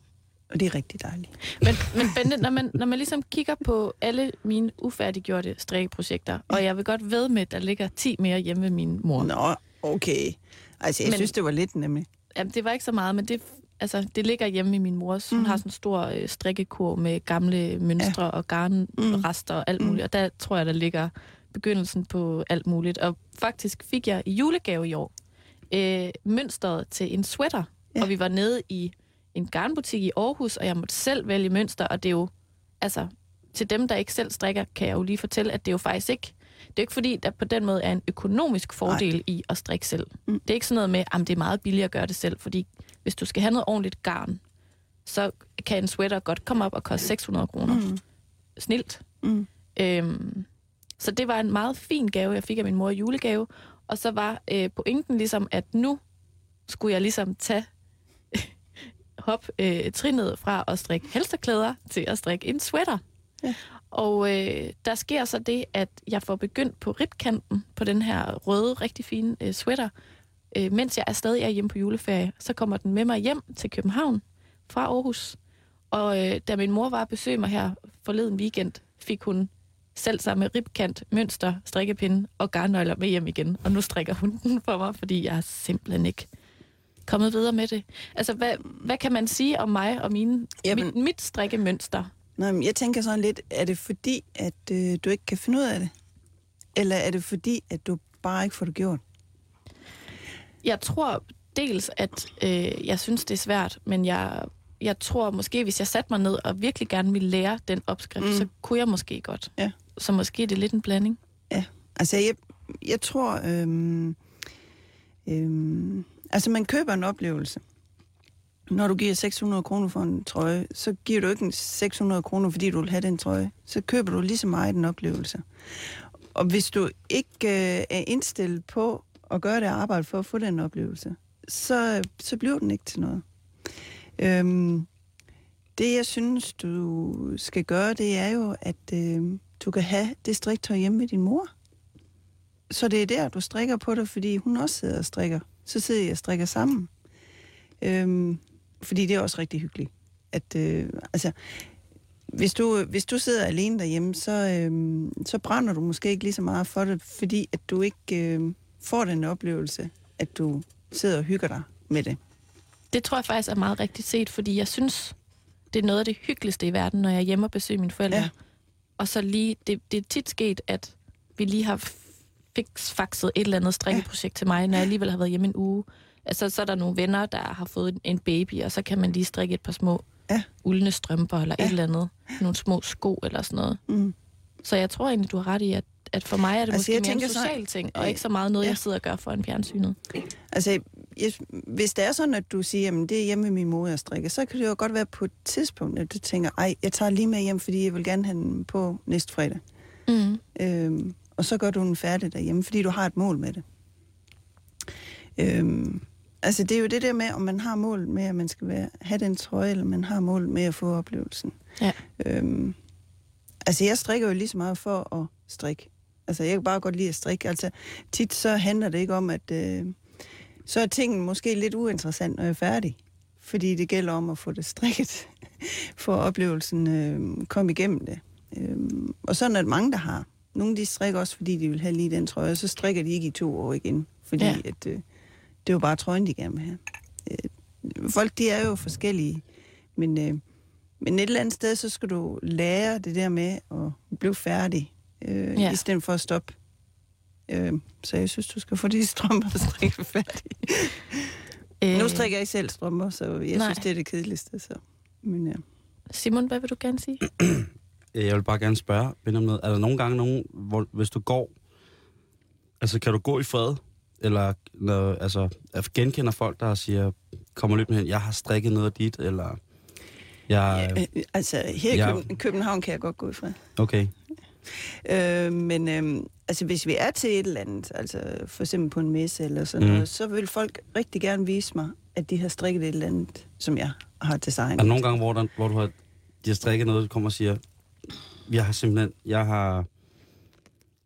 og det er rigtig dejligt. Men, men Bente, når man, når man ligesom kigger på alle mine ufærdiggjorte strikkeprojekter, og jeg vil godt ved med, at der ligger 10 mere hjemme ved min mor. Nå, okay. Altså, jeg men, synes, det var lidt nemlig. Jamen, det var ikke så meget, men det, altså, det ligger hjemme i min mors. Hun Mhm. har sådan en stor øh, strikkekur med gamle mønstre ja. og garnrester og alt Mhm. muligt. Og der tror jeg, der ligger begyndelsen på alt muligt. Og faktisk fik jeg i julegave i år øh, mønstret til en sweater. Ja. Og vi var nede i en garnbutik i Aarhus, og jeg måtte selv vælge mønster. Og det er jo, altså, til dem, der ikke selv strikker, kan jeg jo lige fortælle, at det er jo faktisk ikke det er ikke fordi, der på den måde er en økonomisk fordel Nej. i at strikke selv. Mm. Mm. Det er ikke sådan noget med, at det er meget billigere at gøre det selv, fordi hvis du skal have noget ordentligt garn, så kan en sweater godt komme op og koste 600 kroner. Mm. Snilt. Mm. Øhm, så det var en meget fin gave, jeg fik af min mor i julegave. Og så var øh, pointen ligesom, at nu skulle jeg ligesom tage hop øh, trinet fra at strikke halsterklæder til at strikke en sweater. Ja. Og øh, der sker så det, at jeg får begyndt på ribkanten på den her røde, rigtig fine øh, sweater, øh, mens jeg er stadig er hjemme på juleferie. Så kommer den med mig hjem til København fra Aarhus. Og øh, da min mor var at besøge mig her forleden weekend, fik hun selv samme ribkant, mønster, strikkepinde og garnnøgler med hjem igen. Og nu strikker hun den for mig, fordi jeg er simpelthen ikke kommet videre med det. Altså, hvad, hvad kan man sige om mig og mine, Jamen- mit, mit strikkemønster? Nå, men jeg tænker sådan lidt, er det fordi, at øh, du ikke kan finde ud af det? Eller er det fordi, at du bare ikke får det gjort? Jeg tror dels, at øh, jeg synes, det er svært, men jeg, jeg tror måske, hvis jeg satte mig ned og virkelig gerne ville lære den opskrift, mm. Så kunne jeg måske godt. Ja. Så måske er det lidt en blanding. Altså, jeg, jeg tror... Øhm, øhm, altså, man køber en oplevelse. Når du giver 600 kroner for en trøje, så giver du ikke en 600 kroner, fordi du vil have den trøje. Så køber du lige så meget en oplevelse. Og hvis du ikke øh, er indstillet på og gøre det arbejde for at få den oplevelse, så, så bliver den ikke til noget. Øhm, det, jeg synes, du skal gøre, det er jo, at øh, du kan have det striktøj hjemme med din mor. Så det er der, du strikker på det, fordi hun også sidder og strikker. Så sidder jeg og strikker sammen. Øhm, fordi det er også rigtig hyggeligt. At, øh, altså, hvis du, hvis du sidder alene derhjemme, så, øh, så brænder du måske ikke lige så meget for det, fordi at du ikke øh, får den oplevelse, at du sidder og hygger dig med det. Det tror jeg faktisk er meget rigtigt set, fordi jeg synes, det er noget af det hyggeligste i verden, når jeg er hjemme og besøger mine forældre. Ja. Og så lige, det, det er tit sket, at vi lige har fiksfakset et eller andet strikkeprojekt ja. til mig, når jeg alligevel har været hjemme en uge. Altså, så er der nogle venner, der har fået en baby, og så kan man lige strikke et par små Ja. uldne strømper eller. Ja. et eller andet. Nogle små sko eller sådan noget. Mm. Så jeg tror egentlig, du har ret i, at, at for mig er det Altså, måske jeg mere en social ting, og ikke så meget noget, ja. jeg sidder og gør for en fjernsynet. Altså, jeg, hvis det er sådan, at du siger, at det er hjemme med min mor, jeg strikker, så kan det jo godt være på et tidspunkt, at du tænker, ej, jeg tager lige med hjem, fordi jeg vil gerne have den på næste fredag. Mm. Øhm, og så gør du den færdig derhjemme, fordi du har et mål med det. Øhm, altså, det er jo det der med, om man har mål med, at man skal være, have den trøje, eller man har mål med at få oplevelsen. Ja. Øhm, altså, jeg strikker jo lige så meget for at strikke. Altså, jeg kan bare godt lide at strikke. Altså, tit så handler det ikke om, at øh, så er tingene måske lidt uinteressant, når jeg er færdig. Fordi det gælder om at få det strikket, for oplevelsen øh, kom igennem det. Øhm, og sådan er det mange, der har. Nogle de strikker også, fordi de vil have lige den trøje, og så strikker de ikke i to år igen. Fordi Ja. at, øh, det er jo bare trøjen, de gerne vil have. Øh, folk, de er jo forskellige. Men, øh, men et eller andet sted, så skal du lære det der med at blive færdig, øh, Ja. i stedet for at stoppe. Øh, så jeg synes, du skal få de strømper strikket færdige. Øh, Nu strikker jeg ikke selv strømper, så jeg Nej. synes, det er det kedeligste. Så. Men, ja. Simon, hvad vil du gerne sige? Jeg vil bare gerne spørge, Ben, om noget. Er der nogle gange nogen, hvor hvis du går, altså kan du gå i fred? Eller når, altså, genkender folk, der siger, kommer med hen, jeg har strikket noget af dit, eller jeg, Ja, øh, altså, her i. Køben- København kan jeg godt gå i fred. okay, Øh, men øh, altså, hvis vi er til et eller andet, altså for eksempel på en messe eller sådan Mm. noget, så vil folk rigtig gerne vise mig, at de har strikket et eller andet, som jeg har er designet. der nogle gange, hvor, der, hvor du har, de har strikket noget, du kommer og siger, jeg har simpelthen, jeg har,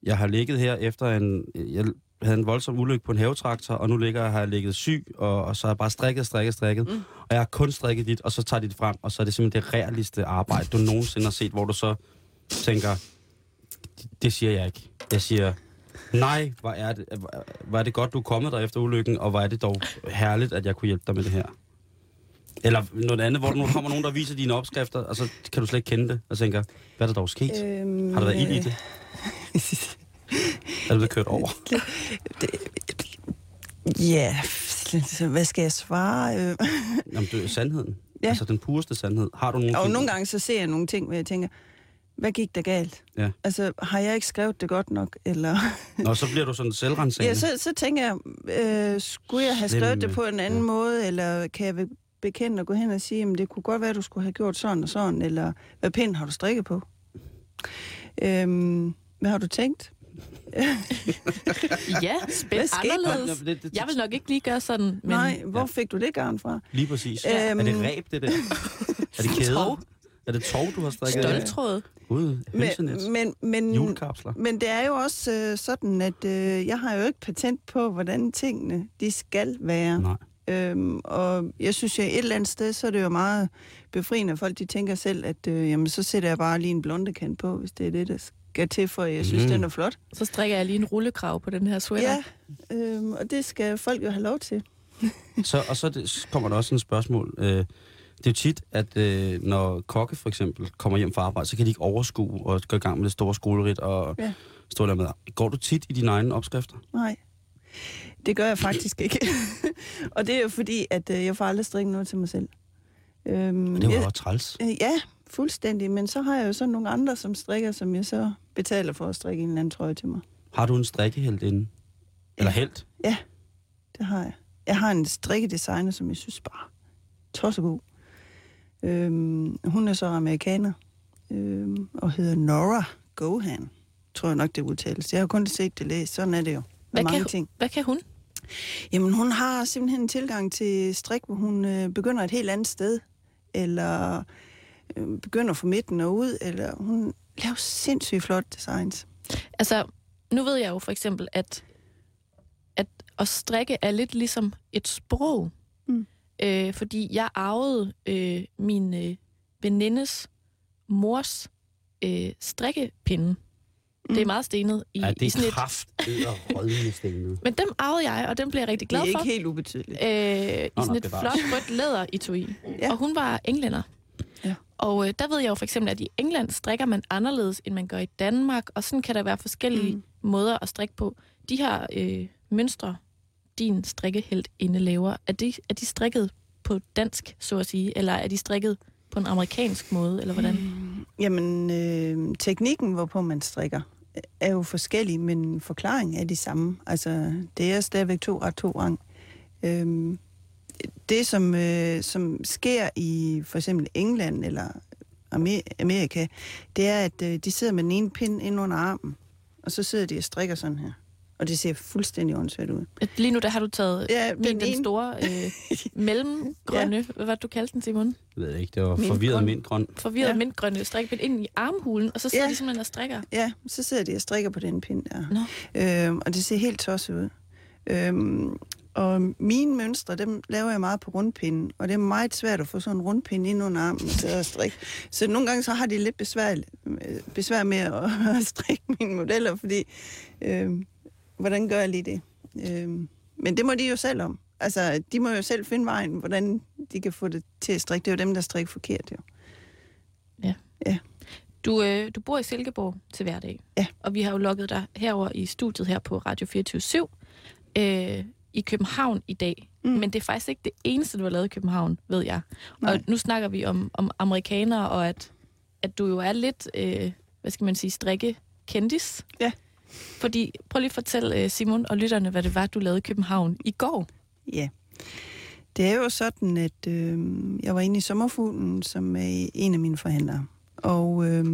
jeg har ligget her efter en, jeg havde en voldsom ulykke på en havetraktor, og nu ligger jeg, har jeg ligget syg, og, og så har jeg bare strikket, strikket, strikket. Mm. Og jeg har kun strikket dit, og så tager de det frem, og så er det simpelthen det realiste arbejde, du nogensinde har set, hvor du så tænker, det, siger jeg ikke. Jeg siger, nej, hvor er, det, hvor- er det godt, du er kommet der efter ulykken, og hvor er det dog herligt, at jeg kunne hjælpe dig med det her. Eller noget andet, hvor der kommer nogen, der viser dine opskrifter, og så kan du slet ikke kende det, og tænker, hvad er der dog sket? Øhm, Har der været ild i det? Er du blevet kørt over? Ja, hvad skal jeg svare? Jamen, det er sandheden. Ja. Altså den pureste sandhed. Har du nogen Og nogle gange så ser jeg nogle ting, hvor jeg tænker, hvad gik der galt? Ja. Altså, har jeg ikke skrevet det godt nok? Eller... Nå, så bliver du sådan selvrensagende. ja, så, så tænker jeg, øh, skulle jeg have skrevet det på en anden ja. måde? Eller kan jeg be- bekende og gå hen og sige, at det kunne godt være, at du skulle have gjort sådan og sådan? Eller hvad pind har du strikket på? Øhm, hvad har du tænkt? Ja, spændt anderledes. Nå, det, det, Jeg vil nok ikke lige gøre sådan, men Nej, hvor fik du det garn fra? Lige præcis. Øhm. Er det ræb, det der? er det kæder? Er det tov, du har strikket? stoltråd. Gud. Men, men, men, Julekapsler. men det er jo også øh, sådan, at øh, jeg har jo ikke patent på, hvordan tingene de skal være. Nej. Øhm, og jeg synes jo, et eller andet sted, så er det jo meget befriende, at folk de tænker selv, at øh, jamen, så sætter jeg bare lige en blondekant på, hvis det er det, der skal til, for jeg synes, mm. den er flot. Så strikker jeg lige en rullekrav på den her sweater. Ja, øhm, og det skal folk jo have lov til. Så, og så det, så kommer der også et spørgsmål. Øh, det er jo tit, at øh, når kokke for eksempel kommer hjem fra arbejde, så kan de ikke overskue og gå i gang med det store skolerit og Ja. stå der med. Går du tit i dine egne opskrifter? Nej, det gør jeg faktisk ikke. og det er jo fordi, at øh, jeg får aldrig strikket noget til mig selv. Øhm, Og det var jo træls. Øh, Ja, fuldstændig. Men så har jeg jo så nogle andre, som strikker, som jeg så betaler for at strikke en eller anden trøje til mig. Har du en strikkehelt inde? Eller helt? Ja, det har jeg. Jeg har en strikkedesigner, som jeg synes bare tosser god. Øhm, hun er så amerikaner, øhm, og hedder Nora Gohan. Tror jeg nok, det udtales. Jeg har kun set det læst. Sådan er det jo. Hvad mange kan, ting. hvad kan hun? Jamen, hun har simpelthen en tilgang til strik, hvor hun øh, begynder et helt andet sted, eller øh, begynder fra midten og ud, eller hun laver sindssygt flot designs. Altså, nu ved jeg jo for eksempel, at, at at strikke er lidt ligesom et sprog. Mm. Øh, fordi jeg arvede øh, min øh, venindes mors øh, strikkepinde. Mm. Det er meget stenet i, Ja, det sådan er et... kraft og stenet. Men dem arvede jeg, og dem blev jeg rigtig Det glad er for. ikke helt ubetydeligt. øh, i Nå, sådan et flot rødt læder i tog i. Ja. Og hun var englænder. Ja. Og øh, der ved jeg jo for eksempel, at i England strikker man anderledes, end man gør i Danmark. Og sådan kan der være forskellige mm. måder at strikke på. De her øh, mønstre, din strikkehelt inde laver, er de, er de strikket på dansk, så at sige? Eller er de strikket på en amerikansk måde, eller hvordan? Mm, jamen, øh, teknikken, hvorpå man strikker, er jo forskellig, men forklaringen er de samme. Altså, det er stadigvæk to ret to rang. Øhm, det, som, øh, som sker i for eksempel England eller Amer- Amerika, det er, at øh, de sidder med den ene pind ind under armen, og så sidder de og strikker sådan her. Og det ser fuldstændig åndssvagt ud. Lige nu der har du taget Ja, den, den store øh, mellemgrønne, ja. hvad var det, du kaldte den, Simon? Jeg ved ikke, det var forvirret mintgrøn. Forvirret ja. Mintgrønne strikpind ind i armhulen, og så sidder Ja. de simpelthen og strikker. Ja, så sidder de og strikker på den pind der. Nå. Øhm, og det ser helt tosset ud. Øhm, og mine mønstre, dem laver jeg meget på rundpinden, og det er meget svært at få sådan en rundpinde ind under armen til at strikke. Så nogle gange så har de lidt besvær, besvær med at, at strikke mine modeller, fordi øhm, hvordan gør jeg lige det? Øhm, men det må de jo selv om. Altså, de må jo selv finde vejen, hvordan de kan få det til at strikke. Det er jo dem, der strikker forkert, jo. Du, øh, du bor i Silkeborg til hverdag. Ja. Og vi har jo lukket dig herover i studiet her på Radio 24 øh, i København i dag. Mm. Men det er faktisk ikke det eneste, du har lavet i København, ved jeg. Nej. Og nu snakker vi om, om amerikanere, og at, at du jo er lidt, øh, hvad skal man sige, strikke kendis. Ja. Fordi, prøv lige at fortælle øh, Simon og lytterne, hvad det var, du lavede i København i går. Ja. Det er jo sådan, at øh, jeg var inde i Sommerfuglen, som er en af mine forhandlere. Og øh,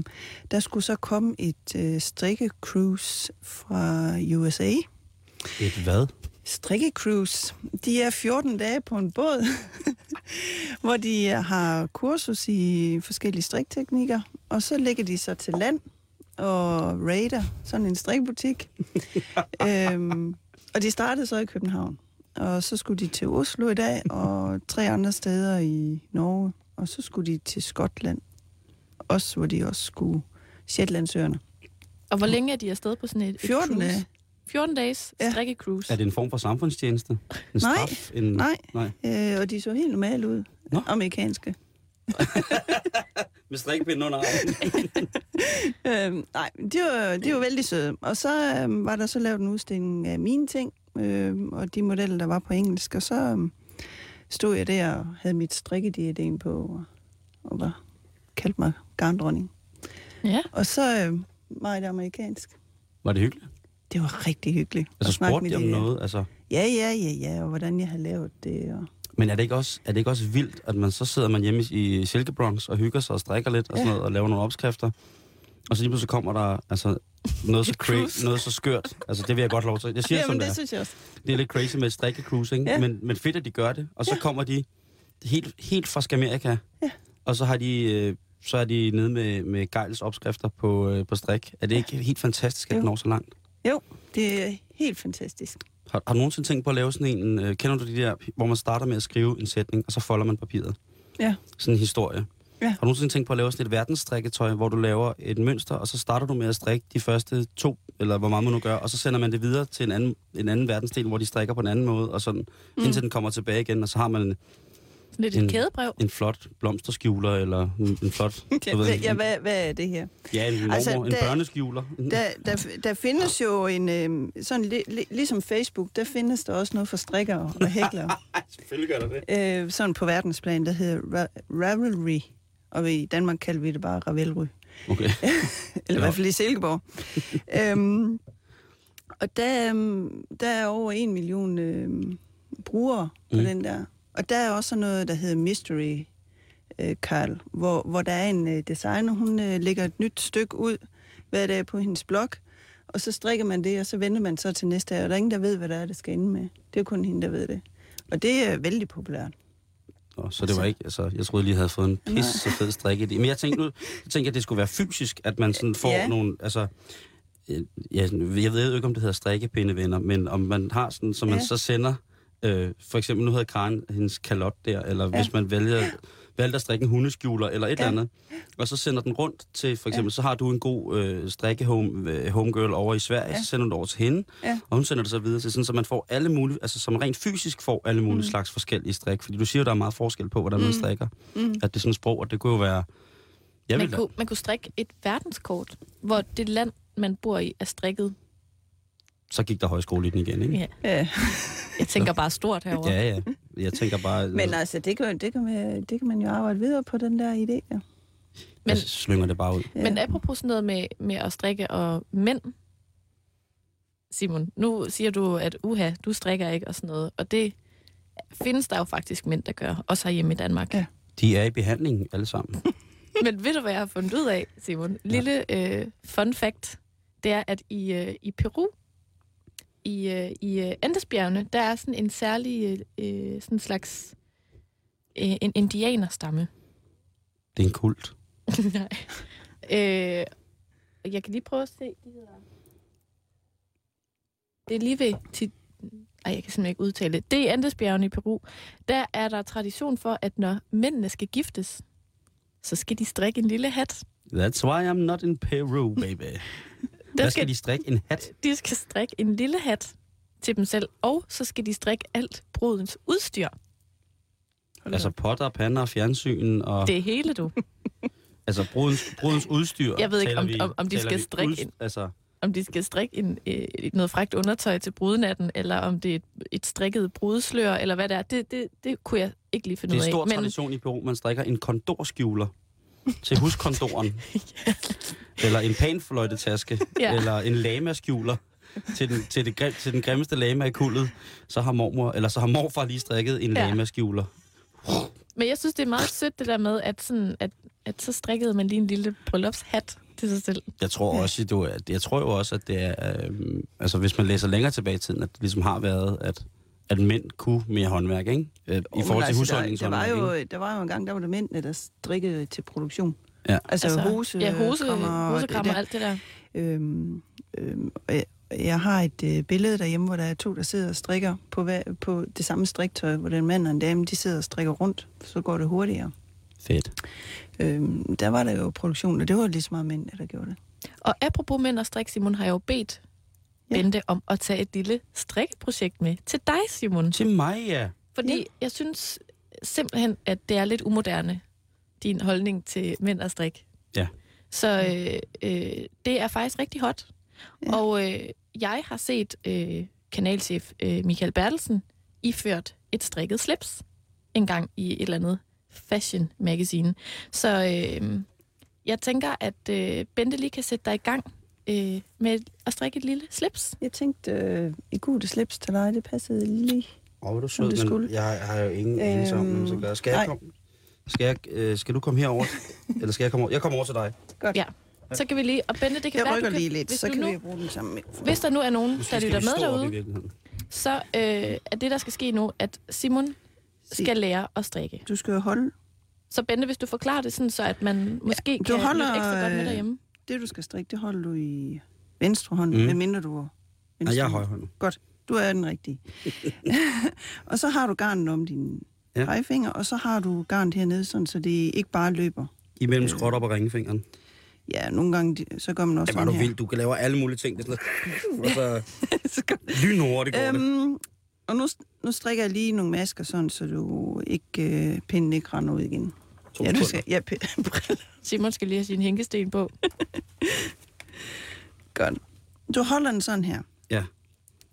der skulle så komme et øh, strikke-cruise fra USA. Et hvad? Strikke-cruise. De er 14 dage på en båd, hvor de har kursus i forskellige strikteknikker. Og så lægger de sig til land og raider sådan en strikbutik. øhm, Og de startede så i København. Og så skulle de til Oslo i dag, og tre andre steder i Norge. Og så skulle de til Skotland. Også, hvor de også skulle Shetlandsøerne. Og hvor længe er de afsted på sådan et, et 14 cruise? dage. 14 dages Ja. strikke-cruise. Er det en form for samfundstjeneste? En Nej, straf? En, nej. nej. Øh, og de så helt normale ud. Nå. Amerikanske. Med strikpinden under armen. Øhm, nej, de var, de var vældig søde. Og så øhm, var der så lavet en udstilling af mine ting, øhm, og de modeller, der var på engelsk. Og så øhm, stod jeg der og havde mit strikkediadem på, og, og var, kaldte mig garndronning. Ja. Og så øhm, meget amerikansk. Var det hyggeligt? Det var rigtig hyggeligt. Altså spurgte med de om noget? Altså, Ja, ja, ja, ja, og hvordan jeg havde lavet det. Og... men er det, ikke også, er det ikke også vildt, at man så sidder man hjemme i Silkebronx og hygger sig og strikker lidt og, sådan noget, og laver nogle opskrifter? Og så lige pludselig kommer der altså, noget, så Et cra- cruise. noget så skørt. Altså, det vil jeg godt lov til. Jeg siger, Ja, som det det er. synes jeg også. Det er lidt crazy med et strikkecruise, ikke? Ja. Men, men fedt, at de gør det. Og så Ja. kommer de helt, helt fra Skamerika. Ja. Og så har de... Øh, så er de nede med, med Geils opskrifter på, øh, på strik. Er det ikke helt fantastisk, at Jo. den når så langt? Jo, det er helt fantastisk. Har, har du nogensinde tænkt på at lave sådan en... Øh, kender du de der, hvor man starter med at skrive en sætning, og så folder man papiret? Ja. Sådan en historie. Ja. Har du nogensinde tænkt på at lave sådan et verdensstrikketøj, hvor du laver et mønster, og så starter du med at strikke de første to, eller hvor meget man nu gør, og så sender man det videre til en anden, en anden verdensdel, hvor de strikker på en anden måde, og sådan, mm. indtil den kommer tilbage igen, og så har man lidt En- et kædebrev. en flot blomsterskjuler, eller en, en flot... Ja, du ved, hvad, ja, en- hvad, hvad er det her? ja, en, mormor, Altså, en der- børneskjuler. Der, der, der findes jo en, øh, sådan li, li, ligesom Facebook, der findes der også noget for strikkere og hæklere. Selvfølgelig gør der det. øh, sådan på verdensplan, der hedder Ra- Ravelry. Og i Danmark kalder vi det bare Ravelry. Okay. Eller i hvert fald i Silkeborg. øhm, og der, øhm, der er over en million øhm, brugere på mm. den der. Og der er også noget, der hedder Mystery øh, Carl, hvor, hvor der er en øh, designer, hun øh, lægger et nyt stykke ud hver dag på hendes blog, og så strikker man det, og så venter man så til næste dag, og der er ingen, der ved, hvad der er, det skal ende med. Det er kun hende, der ved det. Og det er vældig populært. Nå, så det var ikke, altså, jeg troede lige, jeg havde fået en pis så fed strikke Men jeg tænkte, nu, jeg tænkte, at det skulle være fysisk, at man sådan får Ja. nogle, altså, øh, ja, jeg ved jo ikke, om det hedder strikkepindevenner, men om man har sådan, så man Ja. så sender, øh, for eksempel nu havde Karen hendes kalot der, eller ja. Hvis man vælger, valgte at strikke en hundeskjuler, eller et Ja. eller andet, og så sender den rundt til, for eksempel, ja. så har du en god øh, strikke home, øh, homegirl over i Sverige, ja. Så sender du det over til hende, Ja. og hun sender det så videre til, sådan, så man får alle mulige, altså som rent fysisk får alle mulige mm. slags forskellige strik, fordi du siger jo, der er meget forskel på, hvordan man strikker, Mm. at det er sådan et sprog, og det kunne jo være, jeg Man kunne, man kunne strikke et verdenskort, hvor det land, man bor i, er strikket. Så gik der højskole i den igen, ikke? Ja. Ja. Jeg tænker bare stort herover. Ja, ja. Jeg tænker bare, Men altså, det kan, det, kan man, det kan man jo arbejde videre på, den der idé. Ja. men, jeg slynger det bare ud. Ja. Men apropos sådan noget med, med at strikke og mænd, Simon, nu siger du, at uha, du strikker ikke og sådan noget, og det findes der jo faktisk mænd, der gør, også herhjemme i Danmark. Ja. De er i behandling alle sammen. Men ved du, hvad jeg har fundet ud af, Simon? Lille øh, fun fact, det er, at i, øh, i Peru, i, øh, i øh, Andesbjergene, der er sådan en særlig, øh, sådan en slags, øh, en indianerstamme. Det er en kult. Nej. Øh, jeg kan lige prøve at se. De hedder... Det er lige ved... Til... Ej, jeg kan simpelthen ikke udtale det. Det er Andesbjergene i Peru. Der er der tradition for, at når mændene skal giftes, så skal de strikke en lille hat. That's why I'm not in Peru, baby. Der Hvad skal de strikke? En hat? de skal strikke en lille hat til dem selv, og så skal de strikke alt brudens udstyr. Altså potter, pander, fjernsyn og... Det hele, du. Altså brudens, brudens udstyr. Jeg ved ikke, om- vi- om- om de skal strikke udst- en- Altså, Om de skal strikke en, øh, noget frækt undertøj til brudenatten, eller om det er et, et strikket brudeslør, eller hvad det er, det, det, det kunne jeg ikke lige finde det er ud en af. stor tradition i Peru, man strikker en kondorskjuler til huskondoren. Eller en panfløjtetaske. Ja. Eller en lamaskjuler til den, til, det, grim- til den grimmeste lama i kuldet. Så har, mormor, eller så har morfar lige strikket en Ja. ja. lamaskjuler. Men jeg synes, det er meget sødt det der med, at, sådan, at, at så strikkede man lige en lille bryllupshat til sig selv. Jeg tror også, du, at, jeg tror jo også, at det er, øhm, altså hvis man læser længere tilbage i tiden, at det ligesom har været, at, at mænd kunne mere håndværk, ikke? Øh, I Men forhold til altså, husholdningshåndværk, der, der, var ikke? jo, der var jo en gang, der var det mændene, der strikkede til produktion. Ja. Altså, altså hose, ja, hose, krammer hosekrammer det og alt det der. Øhm, øhm, jeg har et øh, billede derhjemme, hvor der er to, der sidder og strikker på, hver, på det samme striktøj, hvor den mand og en dame, de sidder og strikker rundt, så går det hurtigere. Fedt. Øhm, der var der jo produktion, og det var lige så meget mænd, der gjorde det. Og apropos mænd og strik, Simon, har jeg jo bedt Ja. Bente om at tage et lille strikkeprojekt med til dig, Simon. Til mig, ja. Fordi Ja. jeg synes simpelthen, at det er lidt umoderne, din holdning til mænd og strik. Ja. Så øh, øh, det er faktisk rigtig hot. Ja. Og øh, jeg har set øh, kanalchef øh, Michael Bertelsen iført et strikket slips en gang i et eller andet fashion magazine. Så øh, jeg tænker, at øh, Bente lige kan sætte dig i gang øh, med at strikke et lille slips. Jeg tænkte, øh, i gode slips til dig, det passede lige. Åh, oh, du er sød, det men skulle. jeg har jo ingen anelse om, hvad skal gøre. Skal jeg komme? Skal, jeg, øh, skal du komme herover? Eller skal jeg komme over? Jeg kommer over til dig. Godt. Ja. Så kan vi lige... Og Bente, det kan Jeg være, rykker du kan, lige lidt, hvis så kan nu, vi bruge den sammen med. Hvis der nu er nogen, Måske der lytter med derude, så øh, er det, der skal ske nu, at Simon Sig. skal lære at strikke. Du skal jo holde Så Bente, hvis du forklarer det sådan, så at man måske du kan holder, ekstra godt med øh, derhjemme. Det, du skal strikke, det holder du i venstre hånd, Mm. medmindre du er Nej, venstre jeg er hånd. højhåndet. Godt, du er den rigtige. og så har du garnet om din Ja. pegefinger, og så har du garnet hernede, sådan, så det ikke bare løber. Imellem skråt op og ringefingeren. Ja, nogle gange, så gør man også Det var du sådan her. vildt. Du kan lave alle mulige ting. Det er sådan noget, og så lynhurtigt går det. øhm, og nu, nu strikker jeg lige nogle masker, sådan, så du ikke, øh, pinden ikke render ud igen. To ja, du skal, ja, briller. Simon skal lige have sin hænkesten på. Godt. Du holder den sådan her. Ja.